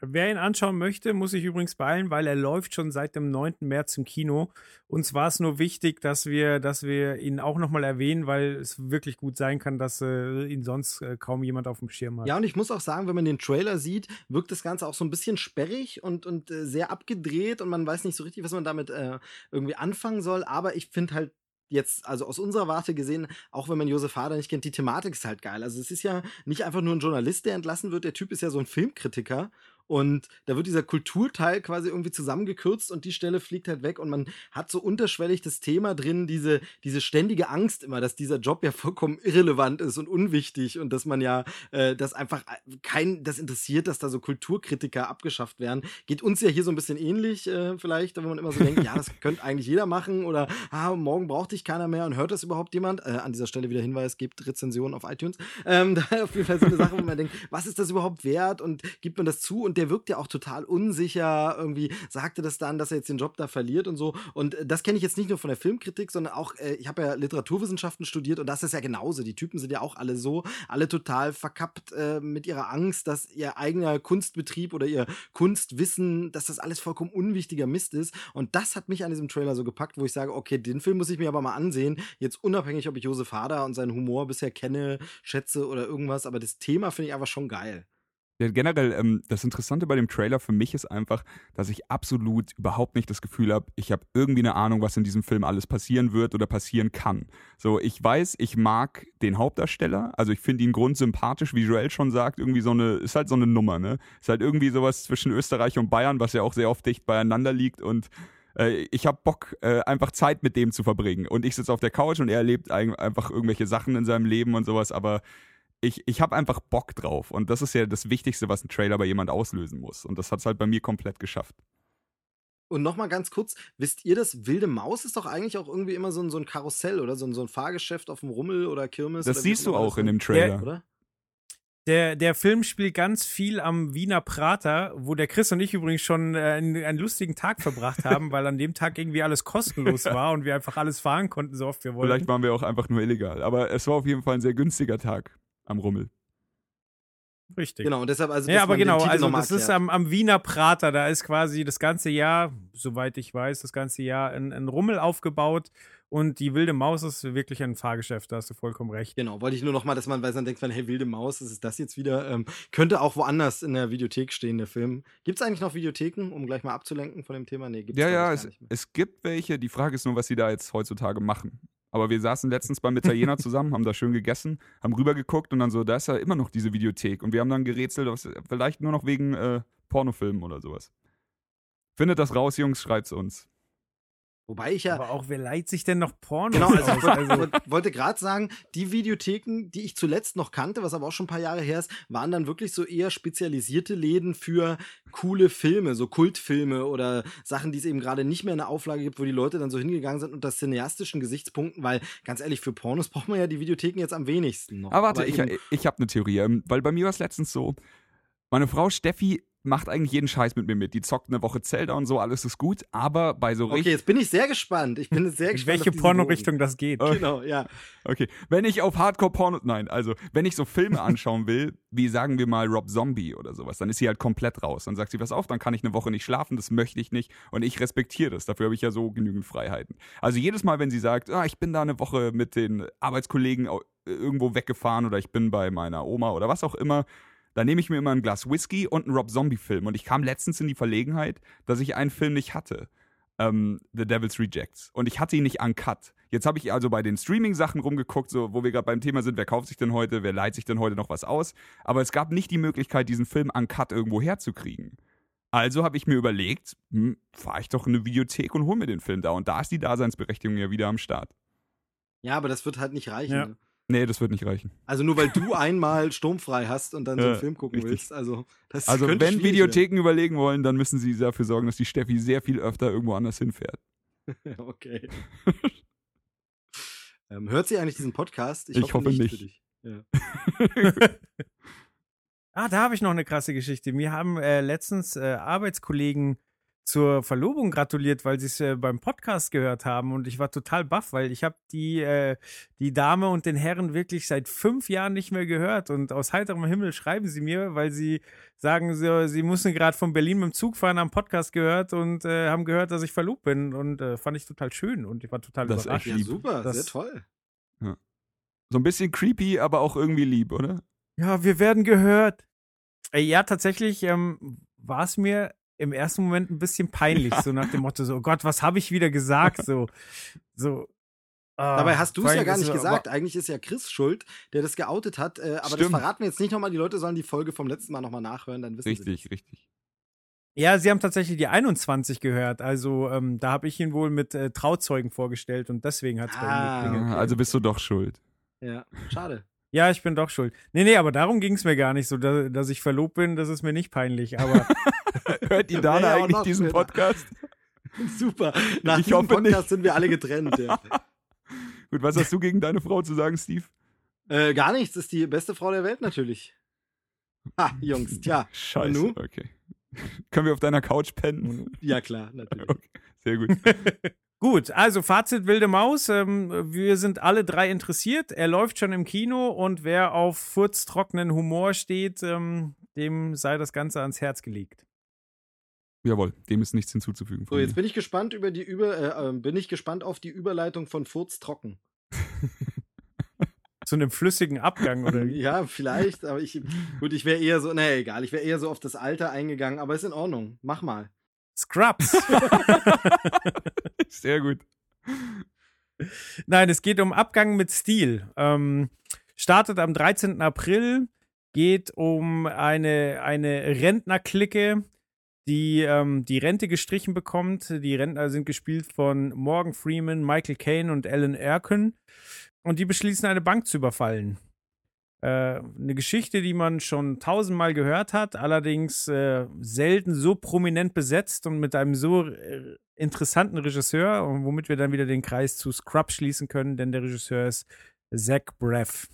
Wer ihn anschauen möchte, muss sich übrigens beeilen, weil er läuft schon seit dem 9. März im Kino. Uns war es nur wichtig, dass wir, dass wir ihn auch nochmal erwähnen, weil es wirklich gut sein kann, dass äh, ihn sonst äh, kaum jemand auf dem Schirm hat. Ja, und ich muss auch sagen, wenn man den Trailer sieht, wirkt das Ganze auch so ein bisschen sperrig und, und äh, sehr abgedreht und man weiß nicht so richtig, was man damit äh, irgendwie anfangen soll. Aber ich finde halt jetzt, also aus unserer Warte gesehen, auch wenn man Josef Hader nicht kennt, die Thematik ist halt geil. Also es ist ja nicht einfach nur ein Journalist, der entlassen wird, der Typ ist ja so ein Filmkritiker und da wird dieser Kulturteil quasi irgendwie zusammengekürzt und die Stelle fliegt halt weg und man hat so unterschwellig das Thema drin, diese, diese ständige Angst immer, dass dieser Job ja vollkommen irrelevant ist und unwichtig und dass man ja, äh, das einfach kein, das interessiert, dass da so Kulturkritiker abgeschafft werden. Geht uns ja hier so ein bisschen ähnlich äh, vielleicht, wenn man immer so denkt, ja, das [laughs] könnte eigentlich jeder machen oder ah, morgen braucht dich keiner mehr und hört das überhaupt jemand? Äh, an dieser Stelle wieder Hinweis, gebt Rezensionen auf iTunes. Ähm, [laughs] da auf jeden Fall so eine Sache, wo man denkt, was ist das überhaupt wert und gibt man das zu und der wirkt ja auch total unsicher, irgendwie sagte das dann, dass er jetzt den Job da verliert und so. Und äh, das kenne ich jetzt nicht nur von der Filmkritik, sondern auch, äh, ich habe ja Literaturwissenschaften studiert und das ist ja genauso. Die Typen sind ja auch alle so, alle total verkappt äh, mit ihrer Angst, dass ihr eigener Kunstbetrieb oder ihr Kunstwissen, dass das alles vollkommen unwichtiger Mist ist. Und das hat mich an diesem Trailer so gepackt, wo ich sage, okay, den Film muss ich mir aber mal ansehen. Jetzt unabhängig, ob ich Josef Hader und seinen Humor bisher kenne, schätze oder irgendwas, aber das Thema finde ich einfach schon geil. Ja, generell, ähm, das Interessante bei dem Trailer für mich ist einfach, dass ich absolut überhaupt nicht das Gefühl habe, ich habe irgendwie eine Ahnung, was in diesem Film alles passieren wird oder passieren kann. So, ich weiß, ich mag den Hauptdarsteller, also ich finde ihn grundsympathisch, wie Joel schon sagt, irgendwie so eine, ist halt so eine Nummer, ne? Ist halt irgendwie sowas zwischen Österreich und Bayern, was ja auch sehr oft dicht beieinander liegt und äh, ich habe Bock, äh, einfach Zeit mit dem zu verbringen. Und ich sitze auf der Couch und er erlebt einfach irgendwelche Sachen in seinem Leben und sowas, aber ich, ich habe einfach Bock drauf. Und das ist ja das Wichtigste, was ein Trailer bei jemand auslösen muss. Und das hat es halt bei mir komplett geschafft. Und nochmal ganz kurz, wisst ihr das, Wilde Maus ist doch eigentlich auch irgendwie immer so ein, so ein Karussell oder so ein, so ein Fahrgeschäft auf dem Rummel oder Kirmes. Das oder siehst du auch in dem Trailer. Ja, oder? Der, der Film spielt ganz viel am Wiener Prater, wo der Chris und ich übrigens schon äh, einen, einen lustigen Tag verbracht haben, weil an dem Tag irgendwie alles kostenlos [laughs] war und wir einfach alles fahren konnten, so oft wir wollten. Vielleicht waren wir auch einfach nur illegal. Aber es war auf jeden Fall ein sehr günstiger Tag am Rummel. Richtig. Genau, und deshalb, also, Ja, aber genau, also das ist am, am Wiener Prater, da ist quasi das ganze Jahr, soweit ich weiß, das ganze Jahr ein, ein Rummel aufgebaut und die wilde Maus ist wirklich ein Fahrgeschäft, da hast du vollkommen recht. Genau, wollte ich nur nochmal, dass man, weil dann denkt man, hey, wilde Maus, ist das jetzt wieder? Ähm, könnte auch woanders in der Videothek stehen, der Film. Gibt es eigentlich noch Videotheken, um gleich mal abzulenken von dem Thema? Nee, Ja, glaub ja, ich, es, gar nicht mehr. es gibt welche. Die Frage ist nur, was sie da jetzt heutzutage machen. Aber wir saßen letztens beim Italiener [laughs] zusammen, haben da schön gegessen, haben rübergeguckt und dann so, da ist ja immer noch diese Videothek. Und wir haben dann gerätselt, vielleicht nur noch wegen äh, Pornofilmen oder sowas. Findet das raus, Jungs, schreibt's uns. Wobei ich ja, Aber auch, wer leiht sich denn noch Porno? Genau, also ich aus? wollte wollte- gerade sagen, die Videotheken, die ich zuletzt noch kannte, was aber auch schon ein paar Jahre her ist, waren dann wirklich so eher spezialisierte Läden für coole Filme, so Kultfilme oder Sachen, die es eben gerade nicht mehr in der Auflage gibt, wo die Leute dann so hingegangen sind unter cineastischen Gesichtspunkten, weil ganz ehrlich, für Pornos [laughs] braucht man ja die Videotheken jetzt am wenigsten noch. Aber warte, ich, eben- ich habe eine Theorie, ähm, weil bei mir war es letztens so, meine Frau Steffi macht eigentlich jeden Scheiß mit mir mit. Die zockt eine Woche Zelda und so, alles ist gut, aber bei so Okay, richtig. jetzt bin ich sehr gespannt. Ich bin jetzt sehr in gespannt. welche Porno-Richtung das geht. Bogen. Genau, ja. Okay, wenn ich auf Hardcore-Porno, nein, also wenn ich so Filme anschauen will, wie sagen wir mal Rob Zombie oder sowas, dann ist sie halt komplett raus. Dann sagt sie, pass auf, dann kann ich eine Woche nicht schlafen, das möchte ich nicht und ich respektiere das. Dafür habe ich ja so genügend Freiheiten. Also jedes Mal, wenn sie sagt, ah, ich bin da eine Woche mit den Arbeitskollegen irgendwo weggefahren oder ich bin bei meiner Oma oder was auch immer, dann nehme ich mir immer ein Glas Whisky und einen Rob Zombie-Film. Und ich kam letztens in die Verlegenheit, dass ich einen Film nicht hatte. Ähm, The Devil's Rejects. Und ich hatte ihn nicht uncut. Jetzt habe ich also bei den Streaming-Sachen rumgeguckt, so, wo wir gerade beim Thema sind, wer kauft sich denn heute, wer leiht sich denn heute noch was aus. Aber es gab nicht die Möglichkeit, diesen Film uncut irgendwo herzukriegen. Also habe ich mir überlegt, hm, fahre ich doch in eine Videothek und hol mir den Film da. Und da ist die Daseinsberechtigung ja wieder am Start. Ja, aber das wird halt nicht reichen. Ja. Ne? Nee, das wird nicht reichen. Also nur weil du [laughs] einmal sturmfrei hast und dann so einen Ja, Film gucken richtig. willst. Also, das Also wenn Videotheken überlegen wollen, dann müssen sie dafür sorgen, dass die Steffi sehr viel öfter irgendwo anders hinfährt. werden. [laughs] Okay. ähm, hört sie eigentlich diesen Podcast? Ich hoffe für nicht. dich. Ja. [laughs] Ah, da habe ich noch eine krasse Geschichte. Mir haben äh, letztens äh, Arbeitskollegen zur Verlobung gratuliert, weil sie es äh, beim Podcast gehört haben und ich war total baff, weil ich habe die, äh, die Dame und den Herren wirklich seit fünf Jahren nicht mehr gehört und aus heiterem Himmel schreiben sie mir, weil sie sagen, sie, sie müssen gerade von Berlin mit dem Zug fahren, haben Podcast gehört und äh, haben gehört, dass ich verlobt bin und äh, fand ich total schön und ich war total Das ist überrascht. echt ja, super, Das- sehr toll. So ein bisschen creepy, aber auch irgendwie lieb, oder? Ja, wir werden gehört. Äh, Ja, tatsächlich ähm, war es mir im ersten Moment ein bisschen peinlich, so nach dem Motto, so oh Gott, was habe ich wieder gesagt? So, so. ah, Dabei hast du es ja gar nicht gesagt. Eigentlich ist ja Chris schuld, der das geoutet hat. Äh, aber das Stimmt. verraten wir jetzt nicht nochmal. Die Leute sollen die Folge vom letzten Mal nochmal nachhören, dann wissen sie. Richtig, richtig. Ja, sie haben tatsächlich die 21 gehört. Also ähm, da habe ich ihn wohl mit äh, Trauzeugen vorgestellt und deswegen hat es bei Ah, ihm geklingelt. okay. Also bist du doch schuld. Ja, schade. Ja, ich bin doch schuld. Nee, nee, aber darum ging es mir gar nicht so, dass, dass ich verlobt bin, das ist mir nicht peinlich. Aber [laughs] Hört die Dana eigentlich diesen schöner. Podcast? [laughs] Super. Nach Ich diesem hoffe Podcast nicht. sind wir alle getrennt. Ja. [laughs] Gut, was hast du gegen deine Frau zu sagen, Steve? äh, gar nichts, ist die beste Frau der Welt natürlich. Ha, Jungs, tja. Scheiße, nu? okay. Können wir auf deiner Couch pennen? Ja, klar, natürlich. Okay, sehr gut. Gut, also Fazit Wilde Maus. Ähm, wir sind alle drei interessiert. Er läuft schon im Kino und wer auf furztrockenen Humor steht, ähm, dem sei das Ganze ans Herz gelegt. Jawohl, dem ist nichts hinzuzufügen. So, jetzt mir. bin ich gespannt über die über äh, äh, bin ich gespannt auf die Überleitung von Furz trocken. [laughs] Zu einem flüssigen Abgang oder wie? [laughs] Ja, vielleicht, aber ich gut, ich wäre eher so, nee, egal, ich wäre eher so auf das Alter eingegangen, aber ist in Ordnung. Mach mal. Scrubs. [laughs] Sehr gut. Nein, es geht um Abgang mit Stil. Ähm, startet am 13. April, geht um eine, eine Rentnerklicke, die ähm, die Rente gestrichen bekommt. Die Rentner sind gespielt von Morgan Freeman, Michael Caine und Alan Arkin. Und die beschließen, eine Bank zu überfallen. Äh, eine Geschichte, die man schon tausendmal gehört hat, allerdings äh, selten so prominent besetzt und mit einem so äh, interessanten Regisseur, und womit wir dann wieder den Kreis zu Scrub schließen können, denn der Regisseur ist Zach Braff.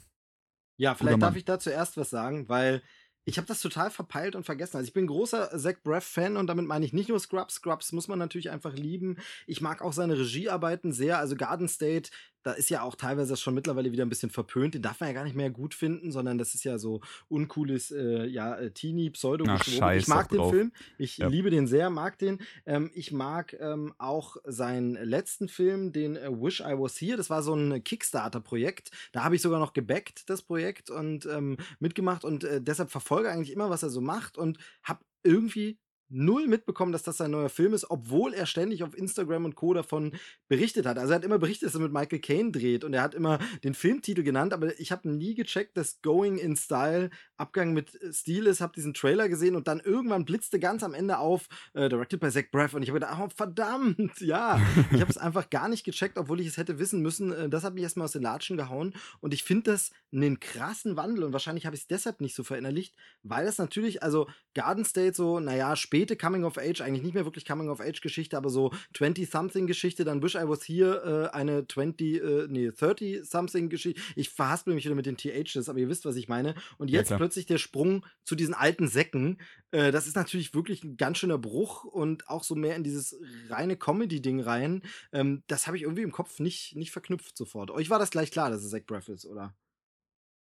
Ja, vielleicht darf ich da zuerst was sagen, weil ich habe das total verpeilt und vergessen. Also ich bin großer Zach Braff-Fan und damit meine ich nicht nur Scrubs. Scrubs muss man natürlich einfach lieben. Ich mag auch seine Regiearbeiten sehr. Also Garden State, da ist ja auch teilweise das schon mittlerweile wieder ein bisschen verpönt. Den darf man ja gar nicht mehr gut finden, sondern das ist ja so uncooles, äh, ja, äh, Teenie, pseudo Ach, scheiß Ich mag den drauf. Film. Ich Ja. liebe den sehr, mag den. Ähm, ich mag ähm, auch seinen letzten Film, den äh, Wish I Was Here. Das war so ein Kickstarter-Projekt. Da habe ich sogar noch gebackt, das Projekt, und ähm, mitgemacht und äh, deshalb verfolge eigentlich immer, was er so macht und habe irgendwie null mitbekommen, dass das sein neuer Film ist, obwohl er ständig auf Instagram und Co. davon berichtet hat. Also er hat immer berichtet, dass er mit Michael Caine dreht und er hat immer den Filmtitel genannt, aber ich habe nie gecheckt, dass Going in Style Abgang mit äh, Stil ist, habe diesen Trailer gesehen und dann irgendwann blitzte ganz am Ende auf, äh, directed by Zach Braff und ich habe gedacht, oh verdammt, ja. Ich habe es einfach gar nicht gecheckt, obwohl ich es hätte wissen müssen. Äh, das hat mich erstmal aus den Latschen gehauen und ich finde das einen krassen Wandel und wahrscheinlich habe ich es deshalb nicht so verinnerlicht, weil das natürlich, also Garden State so, naja, späte Coming of Age, eigentlich nicht mehr wirklich Coming of Age Geschichte, aber so 20-something Geschichte, dann Wish I Was Here, äh, eine 20, äh, nee, 30-something Geschichte. Ich verhaspel mich wieder mit den THs, aber ihr wisst, was ich meine. Und Ja, jetzt klar. plötzlich der Sprung zu diesen alten Säcken, äh, das ist natürlich wirklich ein ganz schöner Bruch und auch so mehr in dieses reine Comedy-Ding rein. Ähm, das habe ich irgendwie im Kopf nicht, nicht verknüpft sofort. Euch war das gleich klar, dass es Zach Braff ist, oder?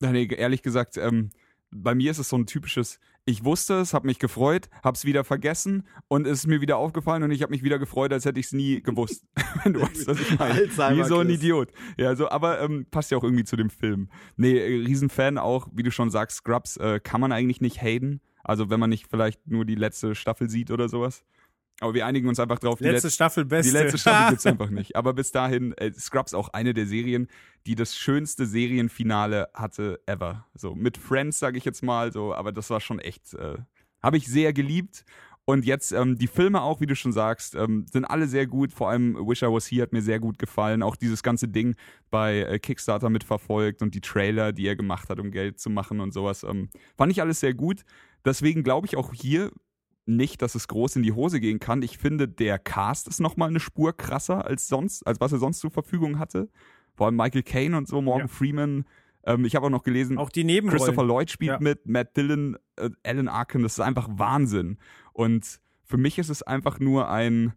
Ja, nee, ehrlich gesagt, ähm, bei mir ist es so ein typisches, ich wusste es, habe mich gefreut, hab's wieder vergessen und es ist mir wieder aufgefallen und ich habe mich wieder gefreut, als hätte ich es nie gewusst. [laughs] [laughs] Wenn du weißt, was ich meine. Alzheimer, Wie so ein. Idiot. Ja, so, aber ähm, passt ja auch irgendwie zu dem Film. Nee, äh, Riesenfan auch, wie du schon sagst, Scrubs äh, kann man eigentlich nicht haten. Also wenn man nicht vielleicht nur die letzte Staffel sieht oder sowas. Aber wir einigen uns einfach drauf, die Letzte letzte Staffel beste. die letzte Staffel gibt's [laughs] einfach nicht. Aber bis dahin, äh, Scrubs auch eine der Serien, die das schönste Serienfinale hatte ever. So mit Friends, sage ich jetzt mal, so, aber das war schon echt, äh, habe ich sehr geliebt. Und jetzt ähm, die Filme auch, wie du schon sagst, ähm, sind alle sehr gut. Vor allem Wish I Was Here hat mir sehr gut gefallen. Auch dieses ganze Ding bei äh, Kickstarter mitverfolgt und die Trailer, die er gemacht hat, um Geld zu machen und sowas. Ähm, fand ich alles sehr gut. Deswegen glaube ich auch hier nicht, dass es groß in die Hose gehen kann. Ich finde, der Cast ist nochmal eine Spur krasser als sonst, als was er sonst zur Verfügung hatte. Vor allem Michael Caine und so, Morgan Ja. Freeman. Ähm, ich habe auch noch gelesen, Auch die Nebenrollen. Christopher Lloyd spielt Ja. mit, Matt Dillon, äh, Alan Arkin, das ist einfach Wahnsinn. Und für mich ist es einfach nur ein,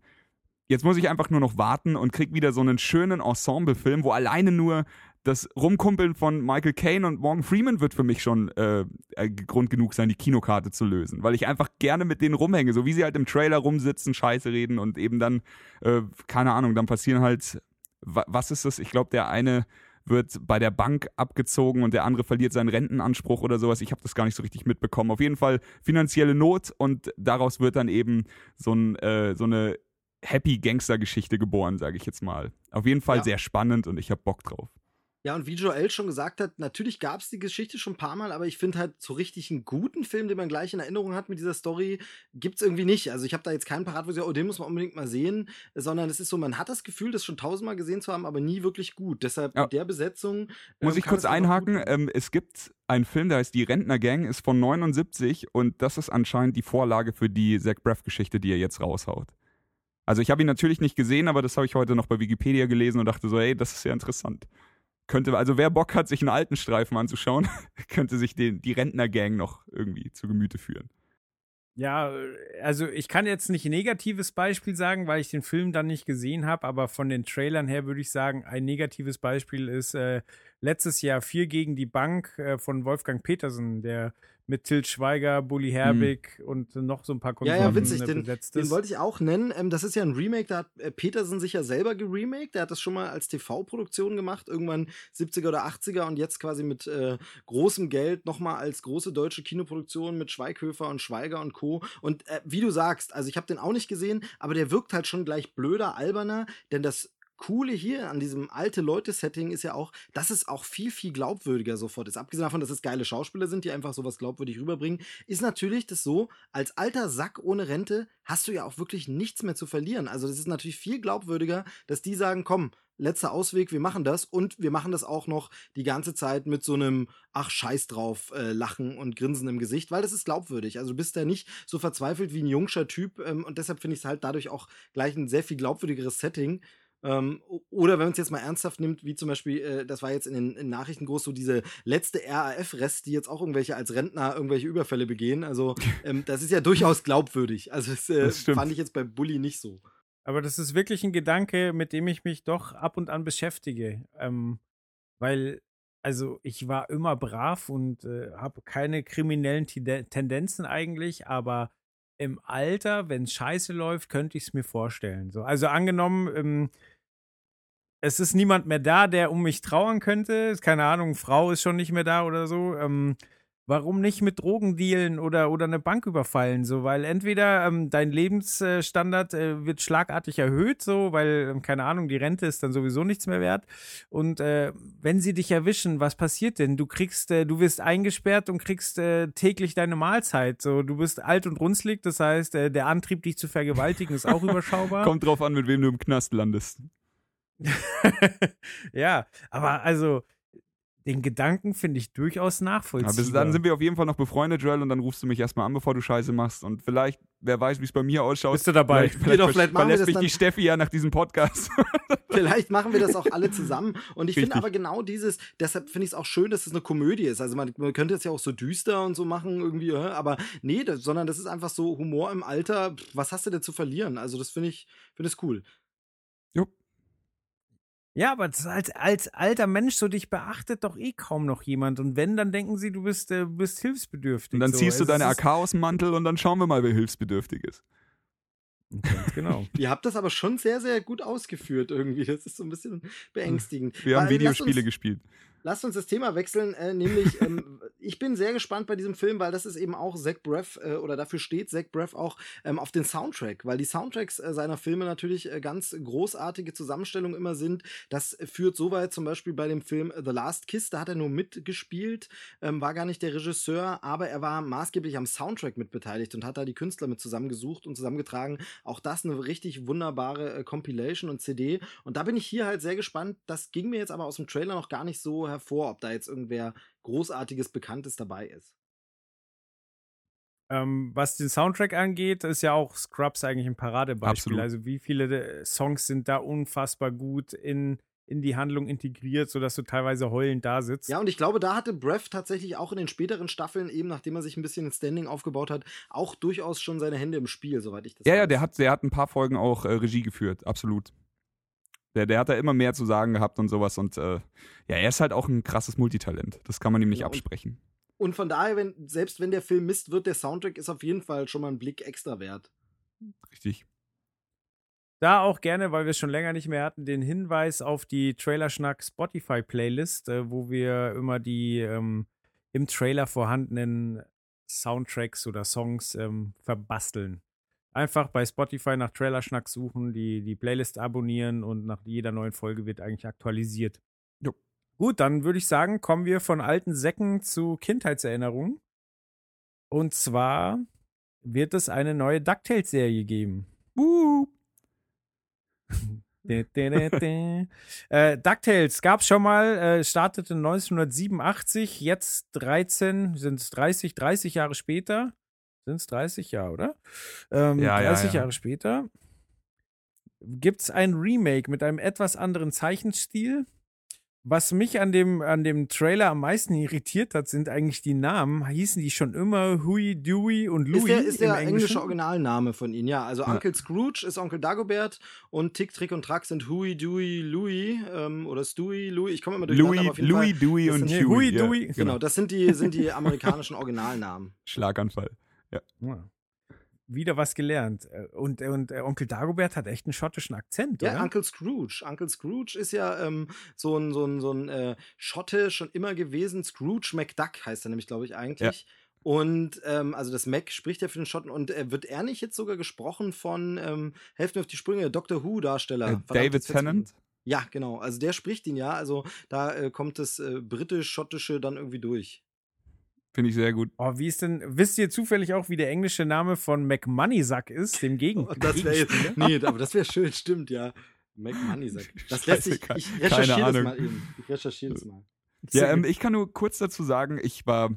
jetzt muss ich einfach nur noch warten und krieg wieder so einen schönen Ensemble-Film, wo alleine nur das Rumkumpeln von Michael Caine und Morgan Freeman wird für mich schon äh, äh, Grund genug sein, die Kinokarte zu lösen, weil ich einfach gerne mit denen rumhänge, so wie sie halt im Trailer rumsitzen, Scheiße reden und eben dann, äh, keine Ahnung, dann passieren halt, wa was ist das? Ich glaube, der eine wird bei der Bank abgezogen und der andere verliert seinen Rentenanspruch oder sowas. Ich habe das gar nicht so richtig mitbekommen. Auf jeden Fall finanzielle Not und daraus wird dann eben so, ein, äh, so eine Happy Gangster-Geschichte geboren, sage ich jetzt mal. Auf jeden Fall Ja. sehr spannend und ich habe Bock drauf. Ja, und wie Joel schon gesagt hat, natürlich gab es die Geschichte schon ein paar Mal, aber ich finde halt so richtig einen guten Film, den man gleich in Erinnerung hat mit dieser Story, gibt es irgendwie nicht. Also ich habe da jetzt keinen parat, wo ich sage, oh, den muss man unbedingt mal sehen, sondern es ist so, man hat das Gefühl, das schon tausendmal gesehen zu haben, aber nie wirklich gut. Deshalb Ja. mit der Besetzung. Muss ähm, ich kurz einhaken? Ähm, es gibt einen Film, der heißt Die Rentnergang, ist von 79 und das ist anscheinend die Vorlage für die Zach Braff-Geschichte, die er jetzt raushaut. Also ich habe ihn natürlich nicht gesehen, aber das habe ich heute noch bei Wikipedia gelesen und dachte so, hey, das ist sehr interessant. Könnte, also wer Bock hat, sich einen alten Streifen anzuschauen, [laughs] könnte sich den, die Rentnergang noch irgendwie zu Gemüte führen. Ja, also ich kann jetzt nicht ein negatives Beispiel sagen, weil ich den Film dann nicht gesehen habe, aber von den Trailern her würde ich sagen, ein negatives Beispiel ist äh, letztes Jahr Vier gegen die Bank äh, von Wolfgang Petersen, der mit Til Schweiger, Bully Herbig und noch so ein paar Ja, Konsorten ja, witzig, äh, den, den wollte ich auch nennen. Ähm, das ist ja ein Remake, da hat äh, Petersen sich ja selber geremaked. Der hat das schon mal als TV-Produktion gemacht, irgendwann 70er oder 80er und jetzt quasi mit äh, großem Geld nochmal als große deutsche Kinoproduktion mit Schweighöfer und Schweiger und Co. Und äh, wie du sagst, also ich habe den auch nicht gesehen, aber der wirkt halt schon gleich blöder, alberner, denn das Coole hier an diesem alte Leute-Setting ist ja auch, dass es auch viel, viel glaubwürdiger sofort ist. Abgesehen davon, dass es geile Schauspieler sind, die einfach sowas glaubwürdig rüberbringen, ist natürlich das so, als alter Sack ohne Rente hast du ja auch wirklich nichts mehr zu verlieren. Also das ist natürlich viel glaubwürdiger, dass die sagen, komm, letzter Ausweg, wir machen das und wir machen das auch noch die ganze Zeit mit so einem ach scheiß drauf äh, Lachen und Grinsen im Gesicht, weil das ist glaubwürdig. Also du bist ja nicht so verzweifelt wie ein jungscher Typ ähm, und deshalb finde ich es halt dadurch auch gleich ein sehr viel glaubwürdigeres Setting. Ähm, oder wenn man es jetzt mal ernsthaft nimmt, wie zum Beispiel, äh, das war jetzt in den in Nachrichten groß, so diese letzte RAF-Rest, die jetzt auch irgendwelche als Rentner irgendwelche Überfälle begehen. Also [laughs] ähm, das ist ja durchaus glaubwürdig. Also das, äh, Das fand ich jetzt bei Bully nicht so. Aber das ist wirklich ein Gedanke, mit dem ich mich doch ab und an beschäftige. Ähm, weil, also ich war immer brav und äh, habe keine kriminellen Tendenzen eigentlich, aber im Alter, wenn es scheiße läuft, könnte ich es mir vorstellen. So, also angenommen, ähm, es ist niemand mehr da, der um mich trauern könnte. Keine Ahnung, Frau ist schon nicht mehr da oder so. Ähm, warum nicht mit Drogen dealen oder, oder eine Bank überfallen? So, weil entweder ähm, dein Lebensstandard äh, wird schlagartig erhöht, so, weil, ähm, keine Ahnung, die Rente ist dann sowieso nichts mehr wert. Und äh, wenn sie dich erwischen, was passiert denn? Du kriegst, äh, du wirst eingesperrt und kriegst äh, täglich deine Mahlzeit. So, du bist alt und runzlig, das heißt, äh, der Antrieb, dich zu vergewaltigen, ist auch [laughs] überschaubar. Kommt drauf an, mit wem du im Knast landest. [laughs] ja, aber also den Gedanken finde ich durchaus Ja, nachvollziehbar. bis dann sind wir auf jeden Fall noch befreundet, Joel, und dann rufst du mich erstmal an, bevor du Scheiße machst. Und vielleicht, wer weiß, wie es bei mir ausschaut. Bist du dabei? Vielleicht, vielleicht, vielleicht machen wir verlässt das mich die Steffi ja nach diesem Podcast. [laughs] Vielleicht machen wir das auch alle zusammen. Und ich finde aber genau dieses, deshalb finde ich es auch schön, dass es eine Komödie ist. Also man, man könnte es ja auch so düster und so machen irgendwie, aber nee, das, sondern das ist einfach so Humor im Alter. Was hast du denn zu verlieren? Also das finde ich, finde es cool. Ja, aber als, als alter Mensch, so dich beachtet doch eh kaum noch jemand. Und wenn, dann denken sie, du bist, äh, bist hilfsbedürftig. Und dann so. ziehst du Also deine es ist- AK aus dem Mantel und dann schauen wir mal, wer hilfsbedürftig ist. Ganz genau. [laughs] Ihr habt das aber schon sehr, sehr gut ausgeführt irgendwie. Das ist so ein bisschen beängstigend. Wir haben Weil, Videospiele uns- gespielt. Lasst uns das Thema wechseln, äh, nämlich ähm, [laughs] ich bin sehr gespannt bei diesem Film, weil das ist eben auch Zach Braff äh, oder dafür steht Zach Braff auch ähm, auf den Soundtrack, weil die Soundtracks äh, seiner Filme natürlich äh, ganz großartige Zusammenstellungen immer sind. Das führt so weit zum Beispiel bei dem Film The Last Kiss, da hat er nur mitgespielt, ähm, war gar nicht der Regisseur, aber er war maßgeblich am Soundtrack mitbeteiligt und hat da die Künstler mit zusammengesucht und zusammengetragen. Auch das eine richtig wunderbare äh, Compilation und CD. Und da bin ich hier halt sehr gespannt. Das ging mir jetzt aber aus dem Trailer noch gar nicht so hervor, ob da jetzt irgendwer großartiges Bekanntes dabei ist. ähm, was den Soundtrack angeht, ist ja auch Scrubs eigentlich ein Paradebeispiel. Absolut. Also wie viele äh, Songs sind da unfassbar gut in, in die Handlung integriert, sodass du teilweise heulend da sitzt. Ja, und ich glaube, da hatte Breath tatsächlich auch in den späteren Staffeln, eben nachdem er sich ein bisschen ein Standing aufgebaut hat, auch durchaus schon seine Hände im Spiel, soweit ich das Ja, ja, weiß. der hat, der hat ein paar Folgen auch äh, Regie geführt, absolut. Der, der hat da immer mehr zu sagen gehabt und sowas. Und äh, ja, er ist halt auch ein krasses Multitalent. Das kann man ihm nicht Ja, und- absprechen. Und von daher, wenn, selbst wenn der Film Mist wird, der Soundtrack ist auf jeden Fall schon mal ein Blick extra wert. Richtig. Da auch gerne, weil wir es schon länger nicht mehr hatten, den Hinweis auf die Trailerschnack Spotify Playlist, äh, wo wir immer die ähm, im Trailer vorhandenen Soundtracks oder Songs ähm, verbasteln. Einfach bei Spotify nach Trailerschnack suchen, die, die Playlist abonnieren und nach jeder neuen Folge wird eigentlich aktualisiert. Jo. Gut, dann würde ich sagen, kommen wir von alten Säcken zu Kindheitserinnerungen. Und zwar wird es eine neue DuckTales-Serie geben. Uh, [laughs] äh, DuckTales gab schon mal, äh, startete 1987, jetzt 13, sind es 30, 30 Jahre später. Sind es 30 Jahre, oder? Ähm, Ja, ja, 30 ja. Jahre später gibt es ein Remake mit einem etwas anderen Zeichenstil. Was mich an dem, an dem Trailer am meisten irritiert hat, sind eigentlich die Namen. Hießen die schon immer Huey, Dewey und Louie? Ist der, ist der im englische? Originalname von ihnen, ja. Also Ja. Onkel Scrooge ist Onkel Dagobert und Tick, Trick und Track sind Huey, Dewey, Louie ähm, oder Stewie, Louie. Ich komme immer aber Louis, Louis. Dewey das und Huey. Huey, ja, Dewey. Genau, das sind die, sind die amerikanischen Originalnamen. [laughs] Schlaganfall. Ja. Wieder was gelernt. Äh, Und, und äh, Onkel Dagobert hat echt einen schottischen Akzent, Ja, oder? Uncle Scrooge. Uncle Scrooge ist ja ähm, so ein, so ein, so ein äh, Schotte schon immer gewesen. Scrooge McDuck heißt er nämlich, glaube ich, eigentlich. Und ähm, also das Mac spricht ja für den Schotten und äh, wird er nicht jetzt sogar gesprochen von, ähm, helft mir auf die Sprünge, Doctor Who-Darsteller. Äh, David Tennant. Ja, genau. Also der spricht ihn ja. Also da äh, kommt das äh, britisch-schottische dann irgendwie durch. Finde ich sehr gut. Oh, wie ist denn, wisst ihr zufällig auch, wie der englische Name von McMoneysack ist, dem Gegen Oh, das wäre Gegenspieler? nee, aber das wäre schön, stimmt, ja. McMoney sagt. [laughs] Das Scheiße, lässt sich, ich keine recherchiere das Ahnung. mal eben. Ich recherchiere das mal. Ja, ähm, ich kann nur kurz dazu sagen, ich war,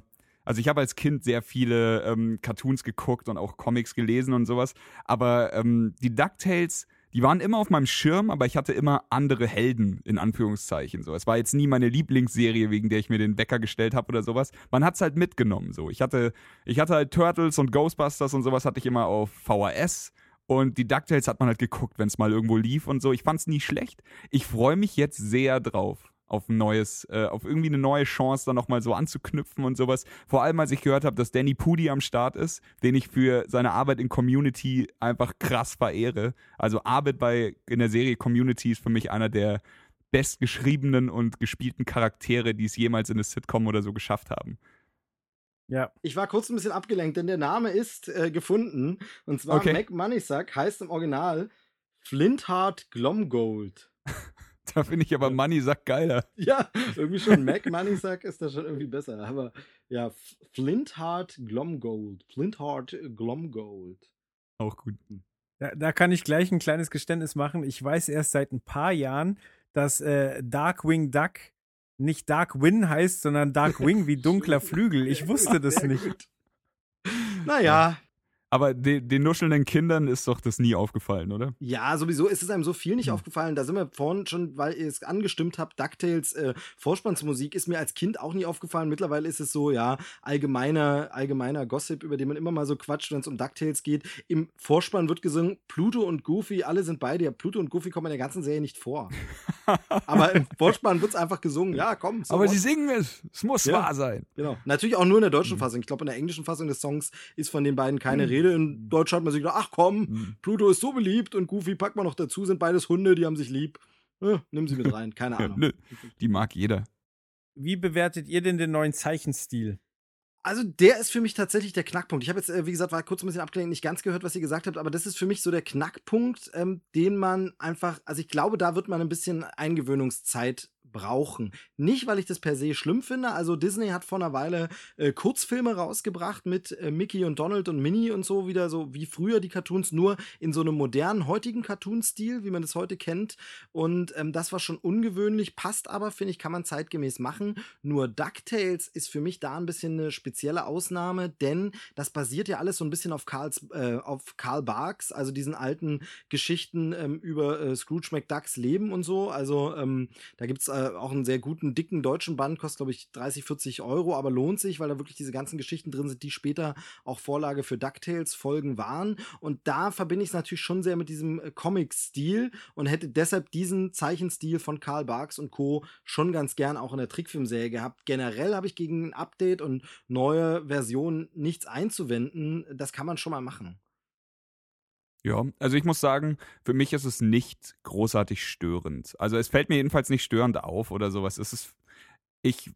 also ich habe als Kind sehr viele ähm, Cartoons geguckt und auch Comics gelesen und sowas, aber ähm, die DuckTales, die waren immer auf meinem Schirm, aber ich hatte immer andere Helden, in Anführungszeichen. So. Es war jetzt nie meine Lieblingsserie, wegen der ich mir den Wecker gestellt habe oder sowas. Man hat's halt mitgenommen. So. Ich hatte, ich hatte halt Turtles und Ghostbusters und sowas hatte ich immer auf VHS Und die DuckTales hat man halt geguckt, wenn es mal irgendwo lief und so. Ich fand es nie schlecht. Ich freue mich jetzt sehr drauf auf ein neues, äh, auf irgendwie eine neue Chance, da nochmal so anzuknüpfen und sowas. Vor allem, als ich gehört habe, dass Danny Pudi am Start ist, den ich für seine Arbeit in Community einfach krass verehre. Also Arbeit bei in der Serie Community ist für mich einer der bestgeschriebenen und gespielten Charaktere, die es jemals in eine Sitcom oder so geschafft haben. Ja. Ich war kurz ein bisschen abgelenkt, denn der Name ist äh, gefunden. Und zwar Okay. Mac Moneysack heißt im Original Flintheart Glomgold. [laughs] [laughs] Da finde ich aber Money Sack geiler. Ja, irgendwie schon. [laughs] Mac Moneysack ist da schon irgendwie besser. Aber ja, Flintheart Glomgold. Flintheart Glomgold. Auch gut. Da, da kann ich gleich ein kleines Geständnis machen. Ich weiß erst seit ein paar Jahren, dass äh, Darkwing Duck nicht Darkwing heißt, sondern Darkwing wie [laughs] dunkler Flügel. Ich wusste das nicht. Naja, Aber de den nuschelnden Kindern ist doch das nie aufgefallen, oder? Ja, sowieso ist es einem so viel nicht Hm. aufgefallen. Da sind wir vorhin schon, weil ihr es angestimmt habt, DuckTales äh, Vorspannsmusik ist mir als Kind auch nie aufgefallen. Mittlerweile ist es so, ja, allgemeiner, allgemeiner Gossip, über den man immer mal so quatscht, wenn es um DuckTales geht. Im Vorspann wird gesungen, Pluto und Goofy, alle sind beide. Ja, Pluto und Goofy kommen in der ganzen Serie nicht vor. [laughs] Aber im Vorspann wird es einfach gesungen. Ja, komm. so aber what? sie singen es. Es muss Ja. wahr sein. Genau. Natürlich auch nur in der deutschen Fassung. Ich glaube, in der englischen Fassung des Songs ist von den beiden keine Rede. In Deutsch hat man sich gedacht, ach komm, Hm. Pluto ist so beliebt und Goofy packt man noch dazu, sind beides Hunde, die haben sich lieb. Äh, nimm sie mit rein, keine Ja, [laughs] Ahnung. nö, die mag jeder. Wie bewertet ihr denn den neuen Zeichenstil? Also der ist für mich tatsächlich der Knackpunkt. Ich habe jetzt, äh, wie gesagt, war kurz ein bisschen abgelenkt, nicht ganz gehört, was ihr gesagt habt, aber das ist für mich so der Knackpunkt, ähm, den man einfach, also ich glaube, da wird man ein bisschen Eingewöhnungszeit brauchen. Nicht, weil ich das per se schlimm finde. Also Disney hat vor einer Weile äh, Kurzfilme rausgebracht mit äh, Mickey und Donald und Minnie und so wieder so wie früher die Cartoons, nur in so einem modernen heutigen Cartoon-Stil, wie man das heute kennt. Und ähm, das war schon ungewöhnlich, passt aber, finde ich, kann man zeitgemäß machen. Nur DuckTales ist für mich da ein bisschen eine spezielle Ausnahme, denn das basiert ja alles so ein bisschen auf, Karls, äh, auf Karl Barks, also diesen alten Geschichten ähm, über äh, Scrooge McDucks Leben und so. Also ähm, da gibt es äh, auch einen sehr guten, dicken deutschen Band, kostet glaube ich 30, 40 Euro, aber lohnt sich, weil da wirklich diese ganzen Geschichten drin sind, die später auch Vorlage für DuckTales-Folgen waren. Und da verbinde ich es natürlich schon sehr mit diesem äh, Comic-Stil und hätte deshalb diesen Zeichenstil von Karl Barks und Co. schon ganz gern auch in der Trickfilmserie gehabt. Generell habe ich gegen ein Update und neue Versionen nichts einzuwenden. Das kann man schon mal machen. Ja, also ich muss sagen, für mich ist es nicht großartig störend. Also es fällt mir jedenfalls nicht störend auf oder sowas. Es ist, ich,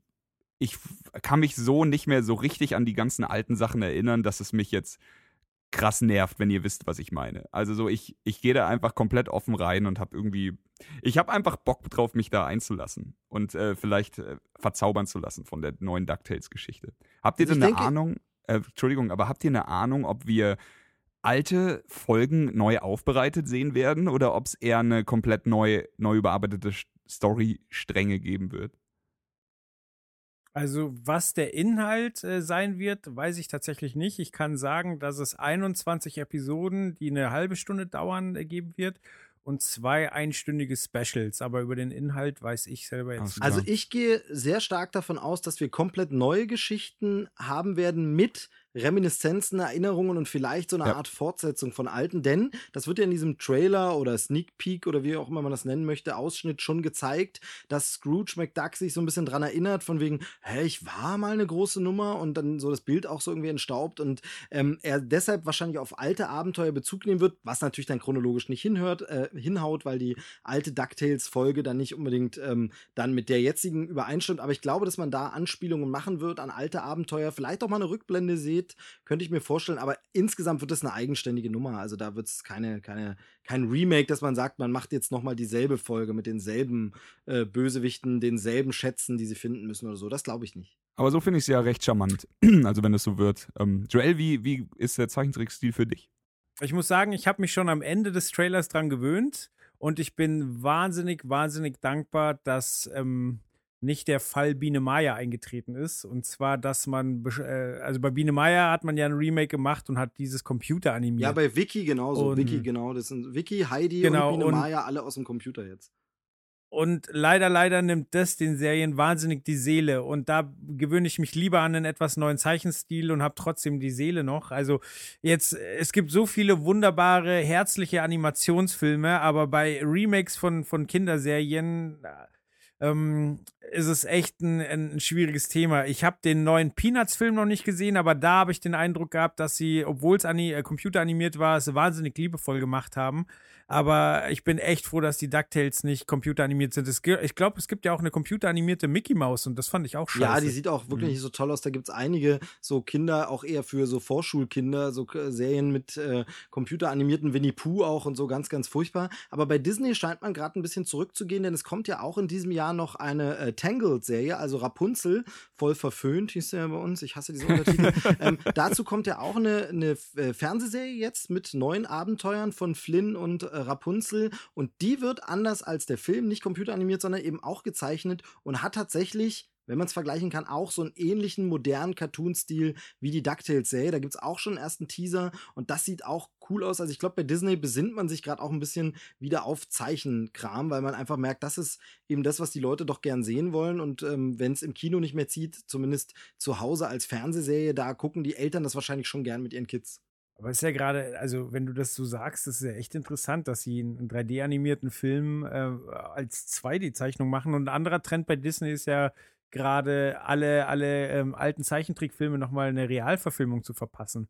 ich kann mich so nicht mehr so richtig an die ganzen alten Sachen erinnern, dass es mich jetzt krass nervt, wenn ihr wisst, was ich meine. Also so, ich, ich gehe da einfach komplett offen rein und habe irgendwie, ich habe einfach Bock drauf, mich da einzulassen und äh, vielleicht äh, verzaubern zu lassen von der neuen DuckTales-Geschichte. Habt ihr Also denn eine Ahnung, äh, Entschuldigung, aber habt ihr eine Ahnung, ob wir alte Folgen neu aufbereitet sehen werden oder ob es eher eine komplett neu, neu überarbeitete Story-Stränge geben wird? Also, was der Inhalt äh, sein wird, weiß ich tatsächlich nicht. Ich kann sagen, dass es 21 Episoden, die eine halbe Stunde dauern, äh, geben wird und zwei einstündige Specials. Aber über den Inhalt weiß ich selber jetzt nicht. Also ich gehe sehr stark davon aus, dass wir komplett neue Geschichten haben werden mit Reminiszenzen, Erinnerungen und vielleicht so eine Ja. Art Fortsetzung von alten, denn das wird ja in diesem Trailer oder Sneak Peek oder wie auch immer man das nennen möchte, Ausschnitt schon gezeigt, dass Scrooge McDuck sich so ein bisschen dran erinnert, von wegen, hä, ich war mal eine große Nummer und dann so das Bild auch so irgendwie entstaubt und ähm, er deshalb wahrscheinlich auf alte Abenteuer Bezug nehmen wird, was natürlich dann chronologisch nicht hinhört, äh, hinhaut, weil die alte DuckTales-Folge dann nicht unbedingt ähm, dann mit der jetzigen übereinstimmt. Aber ich glaube, dass man da Anspielungen machen wird an alte Abenteuer, vielleicht auch mal eine Rückblende seht, könnte ich mir vorstellen. Aber insgesamt wird es eine eigenständige Nummer. Also da wird es keine, keine, kein Remake, dass man sagt, man macht jetzt nochmal dieselbe Folge mit denselben äh, Bösewichten, denselben Schätzen, die sie finden müssen oder so. Das glaube ich nicht. Aber so finde ich es ja recht charmant. [clears throat] Also wenn es so wird. Ähm, Joel, wie, wie ist der Zeichentrickstil für dich? Ich muss sagen, ich habe mich schon am Ende des Trailers dran gewöhnt und ich bin wahnsinnig, wahnsinnig dankbar, dass ähm, nicht der Fall Biene Maya eingetreten ist. Und zwar, dass man, äh, also bei Biene Maya hat man ja ein Remake gemacht und hat dieses Computer animiert. Ja, bei Wiki genauso. Und- Wiki, genau. Das sind Wiki, Heidi Genau, und Biene und- Maya alle aus dem Computer jetzt. Und leider, leider nimmt das den Serien wahnsinnig die Seele. Und da gewöhne ich mich lieber an einen etwas neuen Zeichenstil und habe trotzdem die Seele noch. Also jetzt, es gibt so viele wunderbare, herzliche Animationsfilme, aber bei Remakes von, von Kinderserien ähm, ist es echt ein, ein schwieriges Thema. Ich habe den neuen Peanuts-Film noch nicht gesehen, aber da habe ich den Eindruck gehabt, dass sie, obwohl es äh, computeranimiert war, es wahnsinnig liebevoll gemacht haben. Aber ich bin echt froh, dass die DuckTales nicht computeranimiert sind. Es, ich glaube, es gibt ja auch eine computeranimierte Mickey Mouse und das fand ich auch scheiße. Ja, die sieht auch wirklich mhm. nicht so toll aus. Da gibt es einige so Kinder, auch eher für so Vorschulkinder, so Serien mit äh, computeranimierten Winnie Pooh auch und so ganz, ganz furchtbar. Aber bei Disney scheint man gerade ein bisschen zurückzugehen, denn es kommt ja auch in diesem Jahr noch eine äh, Tangled-Serie, also Rapunzel, voll verföhnt, hieß der ja bei uns. Ich hasse diese Untertitel. [laughs] ähm, dazu kommt ja auch eine, eine äh, Fernsehserie jetzt mit neuen Abenteuern von Flynn und äh, Rapunzel und die wird anders als der Film, nicht computeranimiert, sondern eben auch gezeichnet und hat tatsächlich wenn man es vergleichen kann, auch so einen ähnlichen modernen Cartoon-Stil wie die DuckTales-Serie. Da gibt es auch schon einen ersten Teaser und das sieht auch cool aus. Also ich glaube, bei Disney besinnt man sich gerade auch ein bisschen wieder auf Zeichenkram, weil man einfach merkt, das ist eben das, was die Leute doch gern sehen wollen. Und ähm, wenn es im Kino nicht mehr zieht, zumindest zu Hause als Fernsehserie, da gucken die Eltern das wahrscheinlich schon gern mit ihren Kids. Aber es ist ja gerade, also wenn du das so sagst, das ist ja echt interessant, dass sie einen 3D-animierten Film äh, als 2D-Zeichnung machen. Und ein anderer Trend bei Disney ist ja gerade alle, alle ähm, alten Zeichentrickfilme nochmal eine Realverfilmung zu verpassen.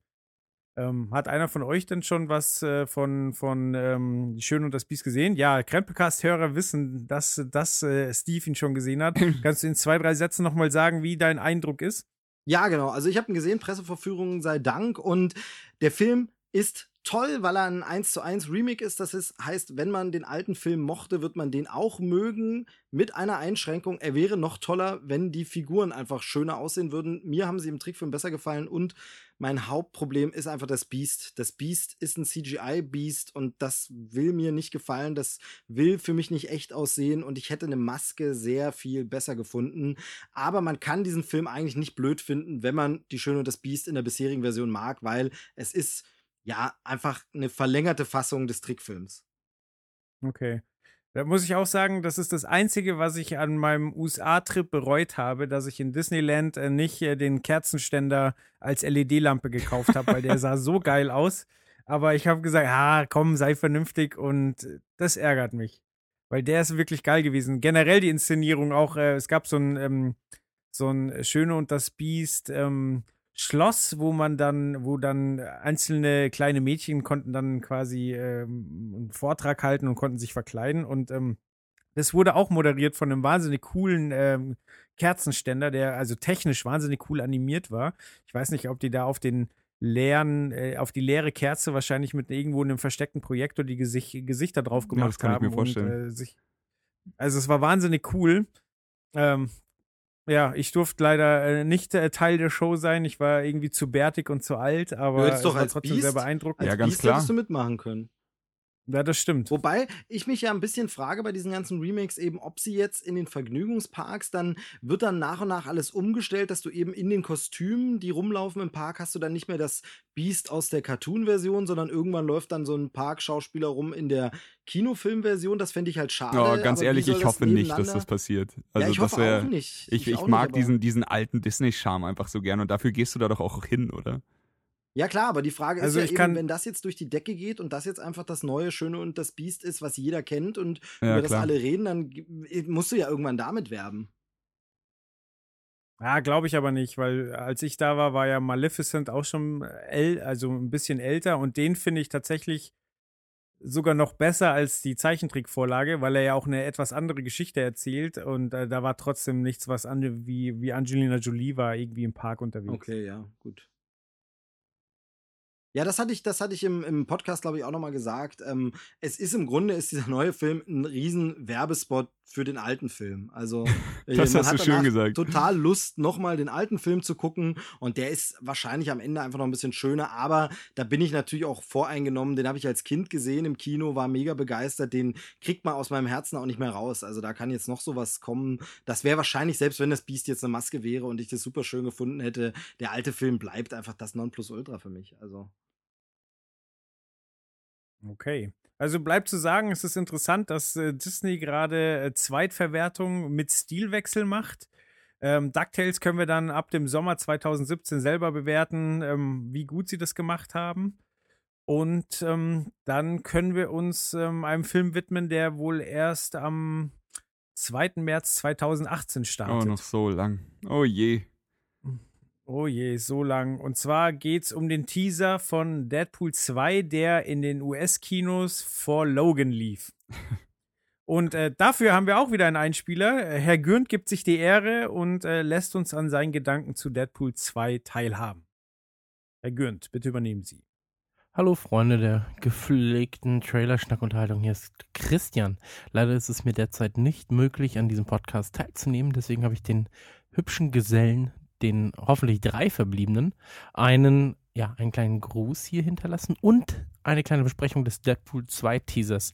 Ähm, hat einer von euch denn schon was äh, von, von ähm, Schön und das Biest gesehen? Ja, Krempelcast-Hörer wissen, dass, dass äh, Steve ihn schon gesehen hat. [clears throat] Kannst du in zwei, drei Sätzen nochmal sagen, wie dein Eindruck ist? Ja, genau. Also ich habe ihn gesehen, Presseverführung sei Dank. Und der Film ist toll, weil er ein 1 zu 1 Remake ist. Das ist, heißt, wenn man den alten Film mochte, wird man den auch mögen. Mit einer Einschränkung. Er wäre noch toller, wenn die Figuren einfach schöner aussehen würden. Mir haben sie im Trickfilm besser gefallen und mein Hauptproblem ist einfach das Beast. Das Beast ist ein CGI-Beast und das will mir nicht gefallen. Das will für mich nicht echt aussehen und ich hätte eine Maske sehr viel besser gefunden. Aber man kann diesen Film eigentlich nicht blöd finden, wenn man die Schöne und das Beast in der bisherigen Version mag, weil es ist ja, einfach eine verlängerte Fassung des Trickfilms. Okay. Da muss ich auch sagen, das ist das Einzige, was ich an meinem USA-Trip bereut habe, dass ich in Disneyland äh, nicht äh, den Kerzenständer als LED-Lampe gekauft habe, weil der sah so [laughs] geil aus. Aber ich habe gesagt, ah, komm, sei vernünftig und das ärgert mich. Weil der ist wirklich geil gewesen. Generell die Inszenierung auch, äh, es gab so ein, ähm, so ein Schöne und das Biest, ähm, Schloss, wo man dann, wo dann einzelne kleine Mädchen konnten dann quasi ähm, einen Vortrag halten und konnten sich verkleiden und ähm, das wurde auch moderiert von einem wahnsinnig coolen ähm, Kerzenständer, der also technisch wahnsinnig cool animiert war. Ich weiß nicht, ob die da auf den leeren, äh, auf die leere Kerze wahrscheinlich mit irgendwo einem versteckten Projektor die Gesicht, Gesichter drauf gemacht ja, das kann haben. Ich mir vorstellen. Und, äh, sich, also es war wahnsinnig cool. Ähm, ja, ich durfte leider äh, nicht äh, Teil der Show sein. Ich war irgendwie zu bärtig und zu alt, aber es war trotzdem Beast, sehr beeindruckend. Als ja, ganz Beast klar. hättest du mitmachen können. Ja, das stimmt. Wobei ich mich ja ein bisschen frage bei diesen ganzen Remakes eben, ob sie jetzt in den Vergnügungsparks dann wird dann nach und nach alles umgestellt, dass du eben in den Kostümen, die rumlaufen im Park, hast du dann nicht mehr das Beast aus der Cartoon-Version, sondern irgendwann läuft dann so ein Parkschauspieler rum in der Kinofilm-Version. Das fände ich halt schade. Ja, ganz ehrlich, ich hoffe nicht, dass das passiert. Also ja, ich das hoffe wär, auch nicht. Ich, ich, ich mag diesen, diesen alten Disney-Charme einfach so gern und dafür gehst du da doch auch hin, oder? Ja, klar, aber die Frage also ist ja eben, wenn das jetzt durch die Decke geht und das jetzt einfach das neue Schöne und das Biest ist, was jeder kennt und ja, über klar. das alle reden, dann musst du ja irgendwann damit werben. Ja, glaube ich aber nicht, weil als ich da war, war ja Maleficent auch schon äl also ein bisschen älter und den finde ich tatsächlich sogar noch besser als die Zeichentrickvorlage, weil er ja auch eine etwas andere Geschichte erzählt und äh, da war trotzdem nichts, was an, wie, wie Angelina Jolie war, irgendwie im Park unterwegs. Okay, ja, gut. Ja, das hatte ich, das hatte ich im, im Podcast, glaube ich, auch nochmal gesagt. Ähm, es ist im Grunde, ist dieser neue Film ein riesen Werbespot für den alten Film. Also [laughs] äh, das man hast hat du schön gesagt. total Lust, nochmal den alten Film zu gucken. Und der ist wahrscheinlich am Ende einfach noch ein bisschen schöner. Aber da bin ich natürlich auch voreingenommen. Den habe ich als Kind gesehen im Kino, war mega begeistert. Den kriegt man aus meinem Herzen auch nicht mehr raus. Also da kann jetzt noch sowas kommen. Das wäre wahrscheinlich, selbst wenn das Biest jetzt eine Maske wäre und ich das super schön gefunden hätte, der alte Film bleibt einfach das Nonplusultra für mich. Also. Okay. Also bleibt zu sagen, es ist interessant, dass äh, Disney gerade äh, Zweitverwertung mit Stilwechsel macht. Ähm, DuckTales können wir dann ab dem Sommer 2017 selber bewerten, ähm, wie gut sie das gemacht haben. Und ähm, dann können wir uns ähm, einem Film widmen, der wohl erst am 2. März 2018 startet. Oh, noch so lang. Oh je. Oh je, so lang. Und zwar geht es um den Teaser von Deadpool 2, der in den US-Kinos vor Logan lief. [laughs] Und äh, dafür haben wir auch wieder einen Einspieler. Herr Gürnt gibt sich die Ehre und äh, lässt uns an seinen Gedanken zu Deadpool 2 teilhaben. Herr Gürnt, bitte übernehmen Sie. Hallo Freunde der gepflegten Trailer-Schnackunterhaltung, hier ist Christian. Leider ist es mir derzeit nicht möglich, an diesem Podcast teilzunehmen, deswegen habe ich den hübschen Gesellen den hoffentlich drei Verbliebenen einen, ja, einen kleinen Gruß hier hinterlassen und eine kleine Besprechung des Deadpool 2 Teasers.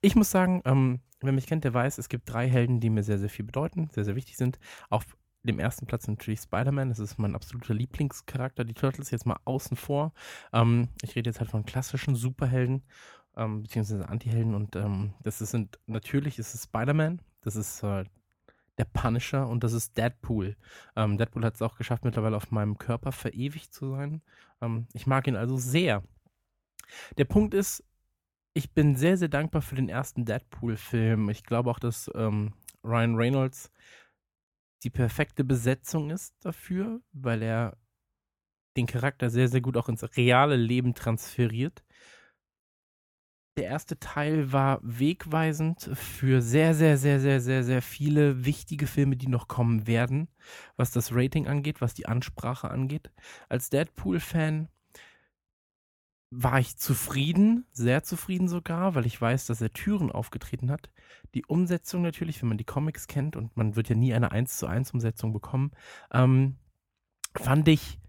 Ich muss sagen, ähm, wer mich kennt, der weiß, es gibt drei Helden, die mir sehr, sehr viel bedeuten, sehr, sehr wichtig sind. Auf dem ersten Platz natürlich Spider-Man, das ist mein absoluter Lieblingscharakter. Die Turtles jetzt mal außen vor. Ähm, ich rede jetzt halt von klassischen Superhelden, ähm, beziehungsweise Antihelden und ähm, das ist, sind, natürlich ist Spider-Man, das ist äh, der Punisher und das ist Deadpool. Ähm, Deadpool hat es auch geschafft, mittlerweile auf meinem Körper verewigt zu sein. Ähm, ich mag ihn also sehr. Der Punkt ist, ich bin sehr, sehr dankbar für den ersten Deadpool-Film. Ich glaube auch, dass ähm, Ryan Reynolds die perfekte Besetzung ist dafür, weil er den Charakter sehr, sehr gut auch ins reale Leben transferiert. Der erste Teil war wegweisend für sehr, sehr, sehr, sehr, sehr, sehr viele wichtige Filme, die noch kommen werden, was das Rating angeht, was die Ansprache angeht. Als Deadpool-Fan war ich zufrieden, sehr zufrieden sogar, weil ich weiß, dass er Türen aufgetreten hat. Die Umsetzung natürlich, wenn man die Comics kennt und man wird ja nie eine 1 zu 1 Umsetzung bekommen, ähm, fand ich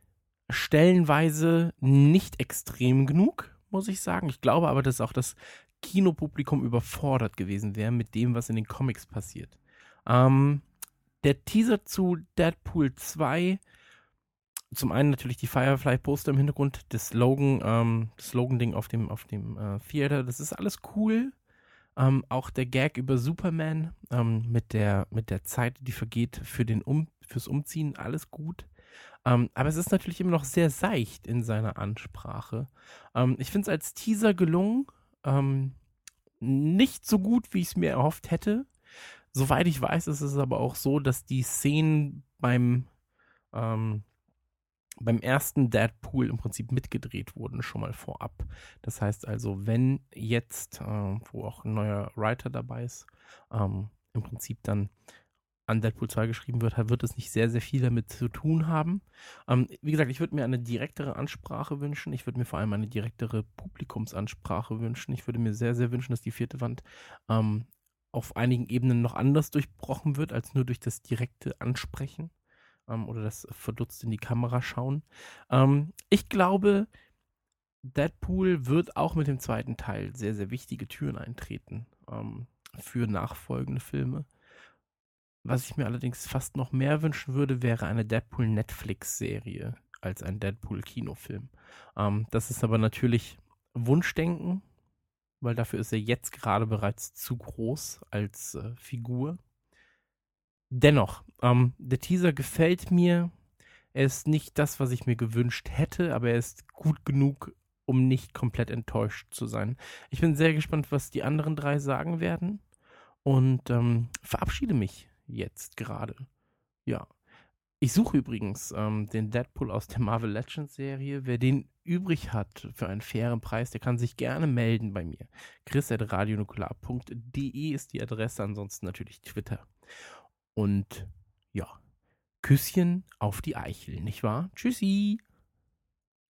stellenweise nicht extrem genug muss ich sagen. Ich glaube aber, dass auch das Kinopublikum überfordert gewesen wäre mit dem, was in den Comics passiert. Ähm, der Teaser zu Deadpool 2, zum einen natürlich die Firefly-Poster im Hintergrund, das Slogan, ähm, das Slogan-Ding auf dem, auf dem äh, Theater, das ist alles cool. Ähm, auch der Gag über Superman ähm, mit, der, mit der Zeit, die vergeht für den um, fürs Umziehen, alles gut. Ähm, aber es ist natürlich immer noch sehr seicht in seiner Ansprache. Ähm, ich finde es als Teaser gelungen. Ähm, nicht so gut, wie ich es mir erhofft hätte. Soweit ich weiß, ist es aber auch so, dass die Szenen beim, ähm, beim ersten Deadpool im Prinzip mitgedreht wurden, schon mal vorab. Das heißt also, wenn jetzt, äh, wo auch ein neuer Writer dabei ist, ähm, im Prinzip dann an Deadpool 2 geschrieben wird, wird es nicht sehr, sehr viel damit zu tun haben. Ähm, wie gesagt, ich würde mir eine direktere Ansprache wünschen. Ich würde mir vor allem eine direktere Publikumsansprache wünschen. Ich würde mir sehr, sehr wünschen, dass die vierte Wand ähm, auf einigen Ebenen noch anders durchbrochen wird, als nur durch das direkte Ansprechen ähm, oder das verdutzt in die Kamera schauen. Ähm, ich glaube, Deadpool wird auch mit dem zweiten Teil sehr, sehr wichtige Türen eintreten ähm, für nachfolgende Filme. Was ich mir allerdings fast noch mehr wünschen würde, wäre eine Deadpool-Netflix-Serie als ein Deadpool-Kinofilm. Ähm, das ist aber natürlich Wunschdenken, weil dafür ist er jetzt gerade bereits zu groß als äh, Figur. Dennoch, ähm, der Teaser gefällt mir. Er ist nicht das, was ich mir gewünscht hätte, aber er ist gut genug, um nicht komplett enttäuscht zu sein. Ich bin sehr gespannt, was die anderen drei sagen werden und ähm, verabschiede mich jetzt gerade. Ja. Ich suche übrigens ähm, den Deadpool aus der Marvel Legends Serie. Wer den übrig hat für einen fairen Preis, der kann sich gerne melden bei mir. chris.radionukular.de ist die Adresse, ansonsten natürlich Twitter. Und ja, Küsschen auf die Eichel, nicht wahr? Tschüssi.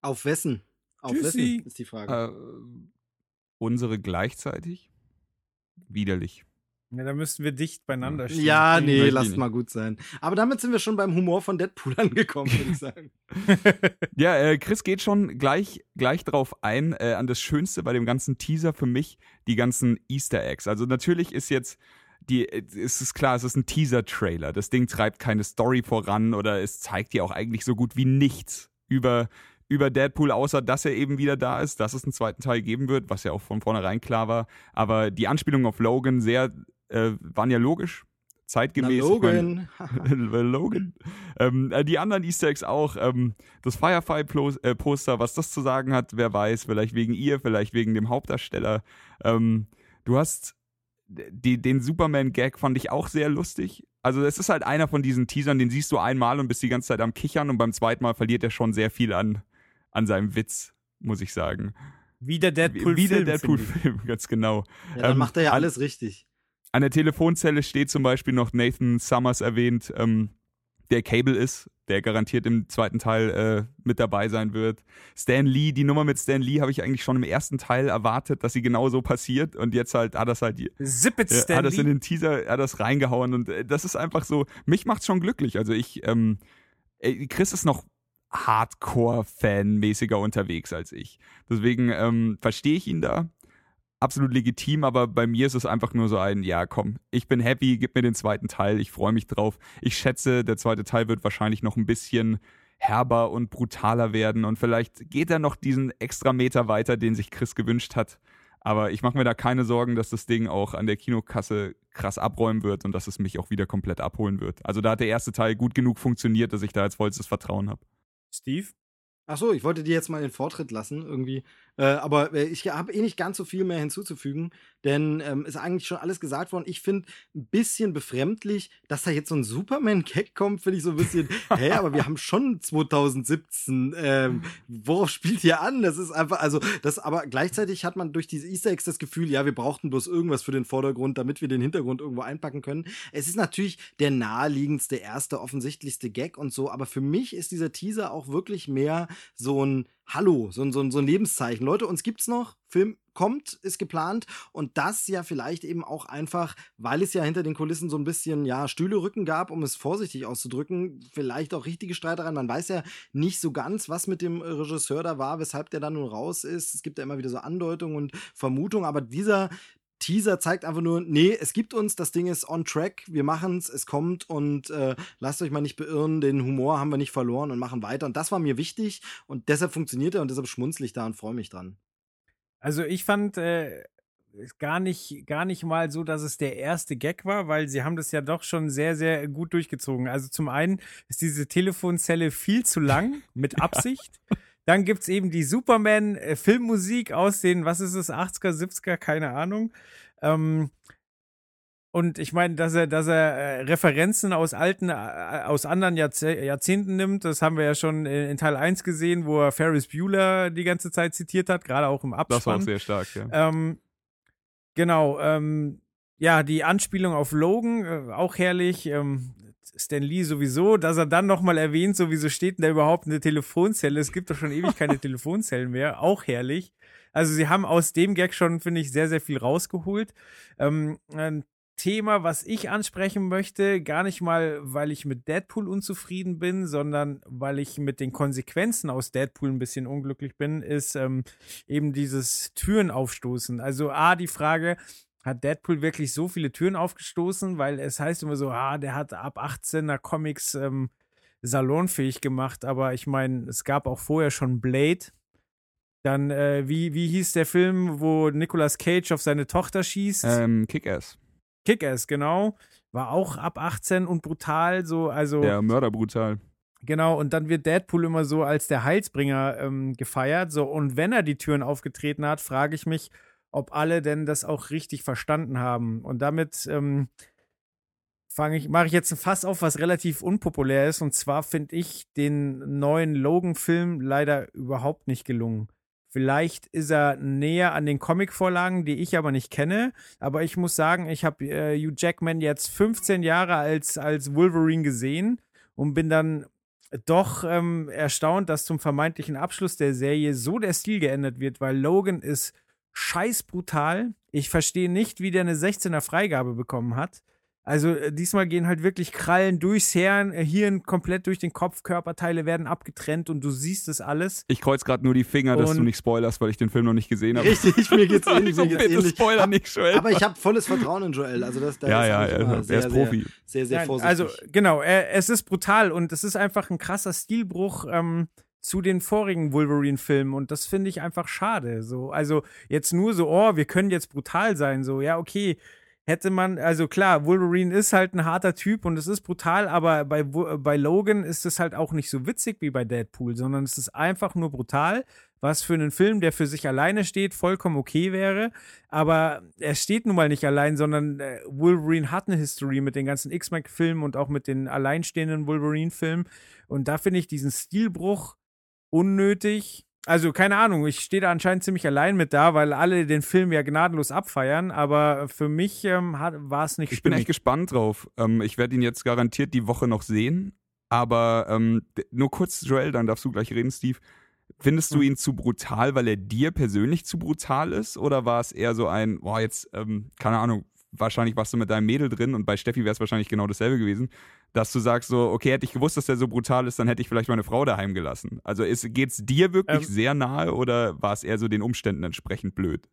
Auf wessen? Auf Tschüssi. wessen ist die Frage. Äh, unsere gleichzeitig? Widerlich. Ja, da müssten wir dicht beieinander stehen. ja, nee, ich lass nicht. mal gut sein. Aber damit sind wir schon beim Humor von Deadpool [laughs] angekommen, würde ich sagen. [laughs] Ja, äh, Chris geht schon gleich, gleich drauf ein, äh, an das Schönste bei dem ganzen Teaser für mich, die ganzen Easter Eggs. Also natürlich ist jetzt die, es ist klar, es ist ein Teaser-Trailer. Das Ding treibt keine Story voran oder es zeigt dir auch eigentlich so gut wie nichts über, über Deadpool, außer dass er eben wieder da ist, dass es einen zweiten Teil geben wird, was ja auch von vornherein klar war. Aber die Anspielungen auf Logan sehr, äh, waren ja logisch, zeitgemäß. Na, Logan. Ich [laughs] mein, Logan. Ähm, äh, die anderen Easter Eggs auch. Ähm, das Firefly-Poster, was das zu sagen hat, wer weiß. Vielleicht wegen ihr, vielleicht wegen dem Hauptdarsteller. Ähm, du hast die, den Superman-Gag fand ich auch sehr lustig. Also es ist halt einer von diesen Teasern, den siehst du einmal und bist die ganze Zeit am Kichern und beim zweiten Mal verliert er schon sehr viel an, an seinem Witz, muss ich sagen. Wie der Deadpool-Film. Wie der Deadpool-Film, [laughs] ganz genau. Ja, dann Ähm, macht er ja an- alles richtig. An der Telefonzelle steht zum Beispiel noch Nathan Summers erwähnt, ähm, der Cable ist, der garantiert im zweiten Teil äh, mit dabei sein wird. Stan Lee, die Nummer mit Stan Lee habe ich eigentlich schon im ersten Teil erwartet, dass sie genau so passiert und jetzt halt hat das halt Zip it, ja, hat das in den Teaser, hat das reingehauen und äh, das ist einfach so, mich macht's schon glücklich. Also ich, ähm, ey, Chris ist noch Hardcore-Fan-mäßiger unterwegs als ich. Deswegen ähm, verstehe ich ihn da. Absolut legitim, aber bei mir ist es einfach nur so ein, ja komm, ich bin happy, gib mir den zweiten Teil, ich freue mich drauf. Ich schätze, der zweite Teil wird wahrscheinlich noch ein bisschen herber und brutaler werden und vielleicht geht er noch diesen extra Meter weiter, den sich Chris gewünscht hat. Aber ich mache mir da keine Sorgen, dass das Ding auch an der Kinokasse krass abräumen wird und dass es mich auch wieder komplett abholen wird. Also da hat der erste Teil gut genug funktioniert, dass ich da jetzt vollstes Vertrauen habe. Steve? Ach so, ich wollte dir jetzt mal den Vortritt lassen irgendwie. Äh, aber äh, ich habe eh nicht ganz so viel mehr hinzuzufügen, denn ähm, ist eigentlich schon alles gesagt worden. Ich finde ein bisschen befremdlich, dass da jetzt so ein Superman-Gag kommt, finde ich so ein bisschen, [laughs] hä, aber wir haben schon 2017. Ähm, worauf spielt ihr an? Das ist einfach, also, das, aber gleichzeitig hat man durch diese Easter Eggs das Gefühl, ja, wir brauchten bloß irgendwas für den Vordergrund, damit wir den Hintergrund irgendwo einpacken können. Es ist natürlich der naheliegendste, erste, offensichtlichste Gag und so, aber für mich ist dieser Teaser auch wirklich mehr so ein Hallo, so ein, so ein, so ein Lebenszeichen. Leute, uns gibt's noch, Film kommt, ist geplant und das ja vielleicht eben auch einfach, weil es ja hinter den Kulissen so ein bisschen, ja, Stühle gab, um es vorsichtig auszudrücken, vielleicht auch richtige Streitereien. Man weiß ja nicht so ganz, was mit dem Regisseur da war, weshalb der dann nun raus ist. Es gibt ja immer wieder so Andeutungen und Vermutungen, aber dieser Teaser zeigt einfach nur, nee, es gibt uns, das Ding ist on track, wir machen's, es kommt und äh, lasst euch mal nicht beirren, den Humor haben wir nicht verloren und machen weiter. Und das war mir wichtig und deshalb funktioniert er und deshalb schmunzle ich da und freue mich dran. Also ich fand äh, es gar nicht, gar nicht mal so, dass es der erste Gag war, weil sie haben das ja doch schon sehr, sehr gut durchgezogen. Also zum einen ist diese Telefonzelle viel zu lang, mit [laughs] Absicht. Dann gibt's eben die Superman-Filmmusik aus den, was ist es, 80er, 70er, keine Ahnung. Ähm, und ich meine, dass er, dass er äh, Referenzen aus alten, äh, aus anderen Jahrze Jahrzehnten nimmt, das haben wir ja schon in, in Teil 1 gesehen, wo er Ferris Bueller die ganze Zeit zitiert hat, gerade auch im Abspann. Das war auch sehr stark, ja. Ähm, genau, ähm, ja, die Anspielung auf Logan, äh, auch herrlich. Ähm, Stan Lee sowieso, dass er dann nochmal erwähnt, so wieso steht denn da überhaupt eine Telefonzelle? Es gibt doch schon ewig keine [laughs] Telefonzellen mehr. Auch herrlich. Also sie haben aus dem Gag schon, finde ich, sehr, sehr viel rausgeholt. Ähm, ein Thema, was ich ansprechen möchte, gar nicht mal, weil ich mit Deadpool unzufrieden bin, sondern weil ich mit den Konsequenzen aus Deadpool ein bisschen unglücklich bin, ist ähm, eben dieses Türen aufstoßen. Also A, die Frage, hat Deadpool wirklich so viele Türen aufgestoßen? Weil es heißt immer so, ah, der hat ab 18er Comics ähm, salonfähig gemacht, aber ich meine, es gab auch vorher schon Blade. Dann, äh, wie, wie hieß der Film, wo Nicolas Cage auf seine Tochter schießt? Ähm, Kick-Ass. Kick-Ass, genau. War auch ab 18 und brutal, so, also. Der Mörder brutal. Genau, und dann wird Deadpool immer so als der Heilsbringer ähm, gefeiert. So, und wenn er die Türen aufgetreten hat, frage ich mich, ob alle denn das auch richtig verstanden haben. Und damit ähm, fange ich, mache ich jetzt ein Fass auf, was relativ unpopulär ist. Und zwar finde ich den neuen Logan-Film leider überhaupt nicht gelungen. Vielleicht ist er näher an den Comic-Vorlagen, die ich aber nicht kenne. Aber ich muss sagen, ich habe äh, Hugh Jackman jetzt 15 Jahre als, als Wolverine gesehen und bin dann doch ähm, erstaunt, dass zum vermeintlichen Abschluss der Serie so der Stil geändert wird, weil Logan ist scheiß brutal. Ich verstehe nicht, wie der eine 16er Freigabe bekommen hat. Also äh, diesmal gehen halt wirklich Krallen durchs Hirn, äh, Hirn komplett durch den Kopf, Körperteile werden abgetrennt und du siehst es alles. Ich kreuz gerade nur die Finger, dass Und- du nicht spoilerst, weil ich den Film noch nicht gesehen habe. Richtig, [laughs] mir geht's ähnlich. Mir geht's Bitte ähnlich. spoiler nicht, Joel. Aber ich habe volles Vertrauen in Joel. Also das, da ja, ist ja, er, sehr, er ist Profi. Sehr, sehr, sehr Nein, vorsichtig. Also genau, äh, es ist brutal und es ist einfach ein krasser Stilbruch. Ähm, zu den vorigen Wolverine-Filmen und das finde ich einfach schade. So, also jetzt nur so, oh, wir können jetzt brutal sein. So, ja, okay, hätte man, also klar, Wolverine ist halt ein harter Typ und es ist brutal, aber bei, bei Logan ist es halt auch nicht so witzig wie bei Deadpool, sondern es ist einfach nur brutal, was für einen Film, der für sich alleine steht, vollkommen okay wäre. Aber er steht nun mal nicht allein, sondern äh, Wolverine hat eine History mit den ganzen X-Men-Filmen und auch mit den alleinstehenden Wolverine-Filmen. Und da finde ich diesen Stilbruch unnötig. Also keine Ahnung, ich stehe da anscheinend ziemlich allein mit da, weil alle den Film ja gnadenlos abfeiern, aber für mich ähm, war es nicht Ich stimmig. bin echt gespannt drauf. Ähm, ich werde ihn jetzt garantiert die Woche noch sehen. Aber ähm, nur kurz, Joel, dann darfst du gleich reden, Steve. Findest Hm. du ihn zu brutal, weil er dir persönlich zu brutal ist? Oder war es eher so ein, boah, jetzt, ähm, keine Ahnung, wahrscheinlich warst du mit deinem Mädel drin und bei Steffi wäre es wahrscheinlich genau dasselbe gewesen, dass du sagst so, okay, hätte ich gewusst, dass der so brutal ist, dann hätte ich vielleicht meine Frau daheim gelassen. Also geht es dir wirklich Ähm. sehr nahe oder war es eher so den Umständen entsprechend blöd?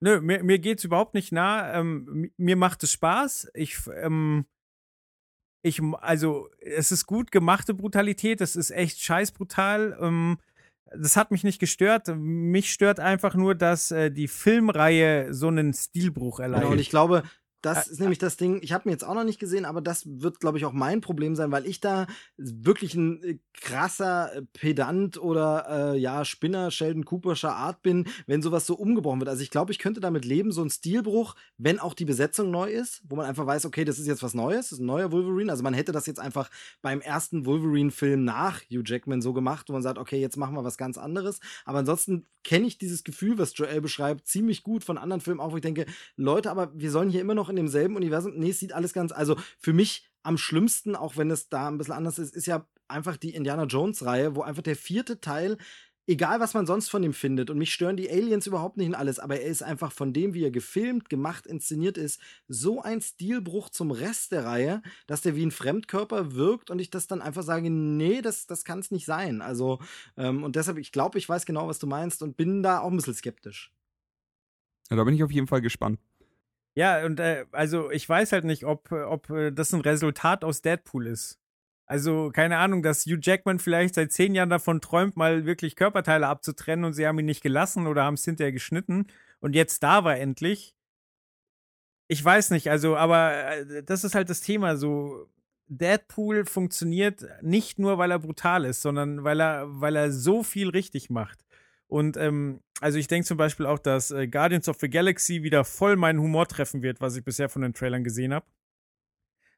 Nö, mir, mir geht's überhaupt nicht nah. Ähm, mi- mir macht es Spaß. Ich, ähm, ich, also, es ist gut gemachte Brutalität. Es ist echt scheiß brutal. Ähm, das hat mich nicht gestört. Mich stört einfach nur, dass äh, die Filmreihe so einen Stilbruch erleidet. Genau, und ich glaube, das ist nämlich das Ding, ich habe ihn jetzt auch noch nicht gesehen, aber das wird, glaube ich, auch mein Problem sein, weil ich da wirklich ein äh, krasser äh, Pedant oder äh, ja, Spinner, Sheldon Cooperscher Art bin, wenn sowas so umgebrochen wird. Also ich glaube, ich könnte damit leben, so ein Stilbruch, wenn auch die Besetzung neu ist, wo man einfach weiß, okay, das ist jetzt was Neues, das ist ein neuer Wolverine. Also man hätte das jetzt einfach beim ersten Wolverine-Film nach Hugh Jackman so gemacht, wo man sagt, okay, jetzt machen wir was ganz anderes. Aber ansonsten kenne ich dieses Gefühl, was Joel beschreibt, ziemlich gut von anderen Filmen auch, wo ich denke, Leute, aber wir sollen hier immer noch in demselben Universum. Nee, es sieht alles ganz, also für mich am schlimmsten, auch wenn es da ein bisschen anders ist, ist ja einfach die Indiana Jones-Reihe, wo einfach der vierte Teil, egal was man sonst von ihm findet, und mich stören die Aliens überhaupt nicht in alles, aber er ist einfach von dem, wie er gefilmt, gemacht, inszeniert ist, so ein Stilbruch zum Rest der Reihe, dass der wie ein Fremdkörper wirkt und ich das dann einfach sage, nee, das, das kann es nicht sein. Also, ähm, und deshalb, ich glaube, ich weiß genau, was du meinst und bin da auch ein bisschen skeptisch. Ja, da bin ich auf jeden Fall gespannt. Ja, und äh, also ich weiß halt nicht, ob, äh, ob äh, das ein Resultat aus Deadpool ist. Also, keine Ahnung, dass Hugh Jackman vielleicht seit zehn Jahren davon träumt, mal wirklich Körperteile abzutrennen und sie haben ihn nicht gelassen oder haben es hinterher geschnitten. Und jetzt da war endlich. Ich weiß nicht, also, aber äh, das ist halt das Thema. So, Deadpool funktioniert nicht nur, weil er brutal ist, sondern weil er, weil er so viel richtig macht. Und ähm, also ich denke zum Beispiel auch, dass äh, Guardians of the Galaxy wieder voll meinen Humor treffen wird, was ich bisher von den Trailern gesehen habe.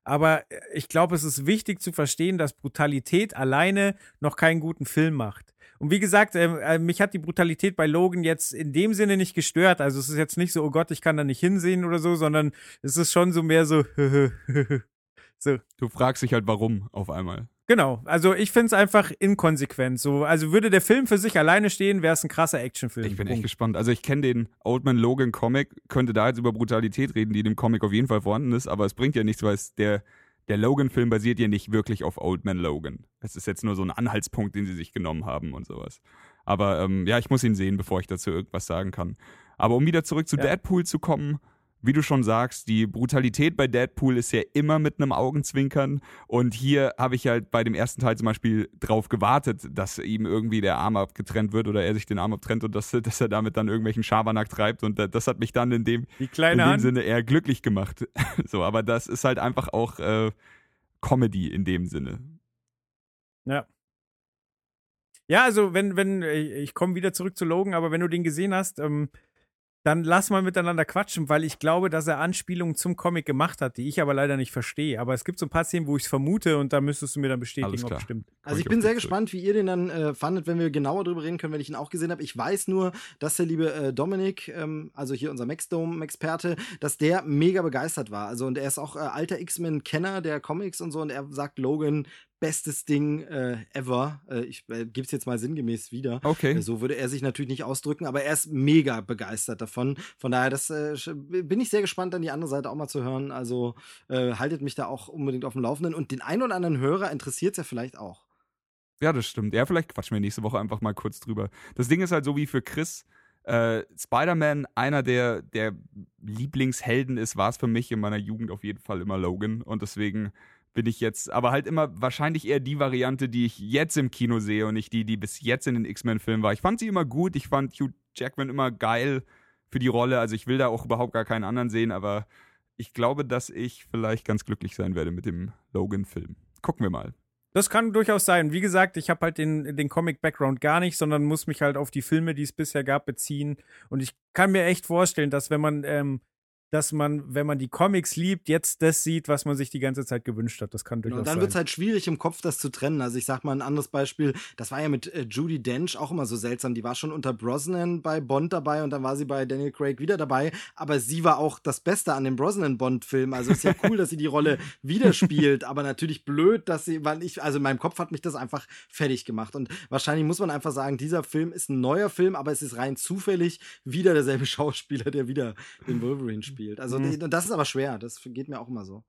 Aber äh, ich glaube, es ist wichtig zu verstehen, dass Brutalität alleine noch keinen guten Film macht. Und wie gesagt, ähm, äh, mich hat die Brutalität bei Logan jetzt in dem Sinne nicht gestört. Also es ist jetzt nicht so, oh Gott, ich kann da nicht hinsehen oder so, sondern es ist schon so mehr so, [laughs] so. Du fragst dich halt, warum auf einmal. Genau, also ich finde es einfach inkonsequent. So, also würde der Film für sich alleine stehen, wäre es ein krasser Actionfilm. Ich bin echt gespannt. Also ich kenne den Old Man Logan Comic, könnte da jetzt über Brutalität reden, die in dem Comic auf jeden Fall vorhanden ist, aber es bringt ja nichts, weil es der, der Logan-Film basiert ja nicht wirklich auf Old Man Logan. Es ist jetzt nur so ein Anhaltspunkt, den sie sich genommen haben und sowas. Aber ähm, ja, ich muss ihn sehen, bevor ich dazu irgendwas sagen kann. Aber um wieder zurück zu Ja. Deadpool zu kommen, wie du schon sagst, die Brutalität bei Deadpool ist ja immer mit einem Augenzwinkern. Und hier habe ich halt bei dem ersten Teil zum Beispiel drauf gewartet, dass ihm irgendwie der Arm abgetrennt wird oder er sich den Arm abtrennt und dass, [laughs] dass er damit dann irgendwelchen Schabernack treibt. Und das hat mich dann in dem, in dem Hand. Sinne eher glücklich gemacht. [laughs] so, aber das ist halt einfach auch äh, Comedy in dem Sinne. Ja. Ja, also wenn, wenn, äh, ich komme wieder zurück zu Logan, aber wenn du den gesehen hast, ähm, dann lass mal miteinander quatschen, weil ich glaube, dass er Anspielungen zum Comic gemacht hat, die ich aber leider nicht verstehe. Aber es gibt so ein paar Szenen, wo ich es vermute und da müsstest du mir dann bestätigen, ob es stimmt. Also ich bin sehr gespannt, wie ihr den dann äh, fandet, wenn wir genauer drüber reden können, wenn ich ihn auch gesehen habe. Ich weiß nur, dass der liebe äh, Dominik, ähm, also hier unser Maxdome-Experte, dass der mega begeistert war. Also und er ist auch äh, alter X-Men-Kenner der Comics und so und er sagt Logan, bestes Ding äh, ever. Äh, ich äh, gebe es jetzt mal sinngemäß wieder. Okay. Äh, So würde er sich natürlich nicht ausdrücken, aber er ist mega begeistert davon. Von daher, das äh, bin ich sehr gespannt, dann die andere Seite auch mal zu hören. Also äh, haltet mich da auch unbedingt auf dem Laufenden. Und den einen oder anderen Hörer interessiert es ja vielleicht auch. Ja, das stimmt. Ja, vielleicht quatschen wir nächste Woche einfach mal kurz drüber. Das Ding ist halt so wie für Chris. Äh, Spider-Man, einer der, der Lieblingshelden ist, war es für mich in meiner Jugend auf jeden Fall immer Logan. Und deswegen bin ich jetzt, aber halt immer wahrscheinlich eher die Variante, die ich jetzt im Kino sehe und nicht die, die bis jetzt in den X-Men-Filmen war. Ich fand sie immer gut, ich fand Hugh Jackman immer geil für die Rolle, also ich will da auch überhaupt gar keinen anderen sehen, aber ich glaube, dass ich vielleicht ganz glücklich sein werde mit dem Logan-Film. Gucken wir mal. Das kann durchaus sein. Wie gesagt, ich habe halt den, den Comic-Background gar nicht, sondern muss mich halt auf die Filme, die es bisher gab, beziehen. Und ich kann mir echt vorstellen, dass wenn man ähm, dass man, wenn man die Comics liebt, jetzt das sieht, was man sich die ganze Zeit gewünscht hat. Das kann durchaus Und dann sein. wird es halt schwierig im Kopf, das zu trennen. Also ich sag mal ein anderes Beispiel, das war ja mit äh, Judy Dench auch immer so seltsam. Die war schon unter Brosnan bei Bond dabei und dann war sie bei Daniel Craig wieder dabei. Aber sie war auch das Beste an dem Brosnan-Bond-Film. Also ist ja [laughs] cool, dass sie die Rolle wieder spielt, aber natürlich blöd, dass sie, weil ich, also in meinem Kopf hat mich das einfach fertig gemacht. Und wahrscheinlich muss man einfach sagen, dieser Film ist ein neuer Film, aber es ist rein zufällig wieder derselbe [laughs] Schauspieler, der wieder den Wolverine spielt. Also Mhm. die- das ist aber schwer. Das geht mir auch immer so.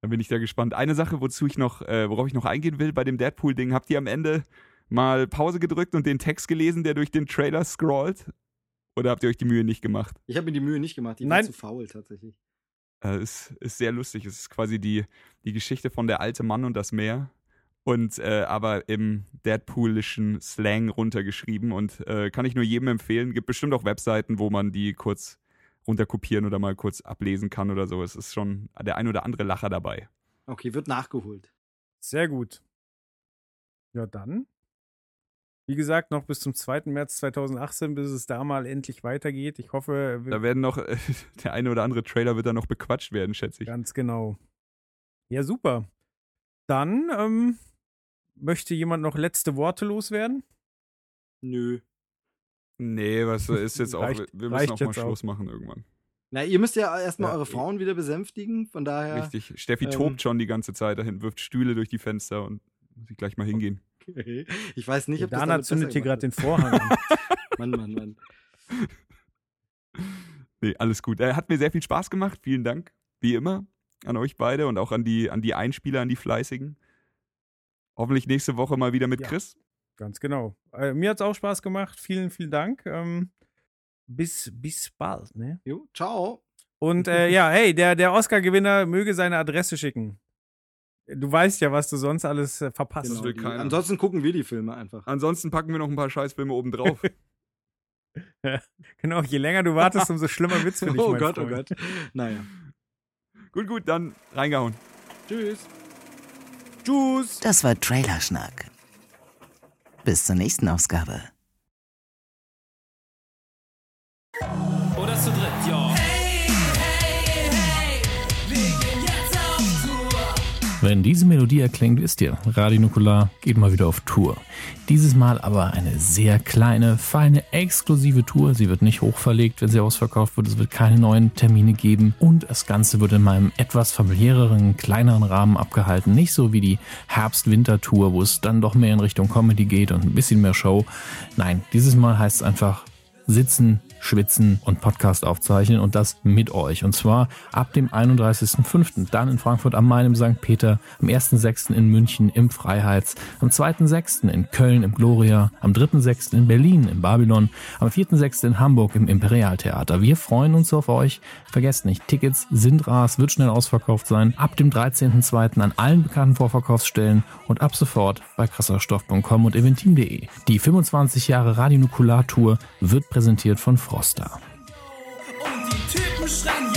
Dann bin ich da gespannt. Eine Sache, wozu ich noch, äh, worauf ich noch eingehen will bei dem Deadpool-Ding, habt ihr am Ende mal Pause gedrückt und den Text gelesen, der durch den Trailer scrollt? Oder habt ihr euch die Mühe nicht gemacht? Ich habe mir die Mühe nicht gemacht. Die Nein. war zu faul tatsächlich. Äh, es ist sehr lustig. Es ist quasi die, die Geschichte von der alte Mann und das Meer. Und äh, aber im Deadpoolischen Slang runtergeschrieben und äh, kann ich nur jedem empfehlen. Gibt bestimmt auch Webseiten, wo man die kurz runterkopieren oder mal kurz ablesen kann oder so. Es ist schon der ein oder andere Lacher dabei. Okay, wird nachgeholt. Sehr gut. Ja, dann. Wie gesagt, noch bis zum 2. März 2018, bis es da mal endlich weitergeht. Ich hoffe, wir Da werden noch, äh, [laughs] der eine oder andere Trailer wird da noch bequatscht werden, schätze ich. Ganz genau. Ja, super. Dann ähm, möchte jemand noch letzte Worte loswerden? Nö. Nee, was ist jetzt auch, Reicht- wir müssen auch mal jetzt auch. Schluss machen irgendwann. Na, ihr müsst ja erstmal Ja, eure. Frauen wieder besänftigen, von daher. Richtig. Steffi ähm, tobt schon die ganze Zeit dahin, wirft Stühle durch die Fenster und muss ich gleich mal hingehen. Ich weiß nicht, ob das Dana damit zündet hier gerade den Vorhang an. [laughs] Mann, Mann, Mann. [laughs] Nee, alles gut. Äh, hat mir sehr viel Spaß gemacht. Vielen Dank, wie immer, an euch beide und auch an die, an die Einspieler, an die Fleißigen. Hoffentlich nächste Woche mal wieder mit Ja. Chris. Ganz genau. Äh, mir hat es auch Spaß gemacht. Vielen, vielen Dank. Ähm, bis, bis bald. Ne? Jo, ciao. Und äh, [laughs] ja, hey, der, der Oscar-Gewinner möge seine Adresse schicken. Du weißt ja, was du sonst alles äh, verpasst. Genau, will die- keiner. Ansonsten gucken wir die Filme einfach. Ansonsten packen wir noch ein paar Scheißfilme oben drauf. [laughs] Genau, je länger du wartest, umso schlimmer wird's für [laughs] dich. oh mein Gott, oh Freund. Gott. Naja. gut, gut, dann reingehauen. Tschüss. Tschüss. Das war Trailerschnack. Bis zur nächsten Ausgabe. Wenn diese Melodie erklingt, wisst ihr, Radio Nukular geht mal wieder auf Tour. Dieses Mal aber eine sehr kleine, feine, exklusive Tour. Sie wird nicht hochverlegt, wenn sie ausverkauft wird. Es wird keine neuen Termine geben. Und das Ganze wird in meinem etwas familiäreren, kleineren Rahmen abgehalten. Nicht so wie die Herbst-Winter-Tour, wo es dann doch mehr in Richtung Comedy geht und ein bisschen mehr Show. Nein, dieses Mal heißt es einfach sitzen, schwitzen und Podcast aufzeichnen und das mit euch. Und zwar ab dem 31.05. dann in Frankfurt am Main im St. Peter, am 1.06. in München im Freiheits, am 2.06. in Köln im Gloria, am 3.06. in Berlin im Babylon, am 4.06. in Hamburg im Imperialtheater. Wir freuen uns auf euch. Vergesst nicht, Tickets sind rar, es wird schnell ausverkauft sein. Ab dem 13.02. an allen bekannten Vorverkaufsstellen und ab sofort bei krasserstoff.com und eventim.de. Die 25 Jahre Radionukular-Tour wird präsentiert von Froster. Und die Typen schreien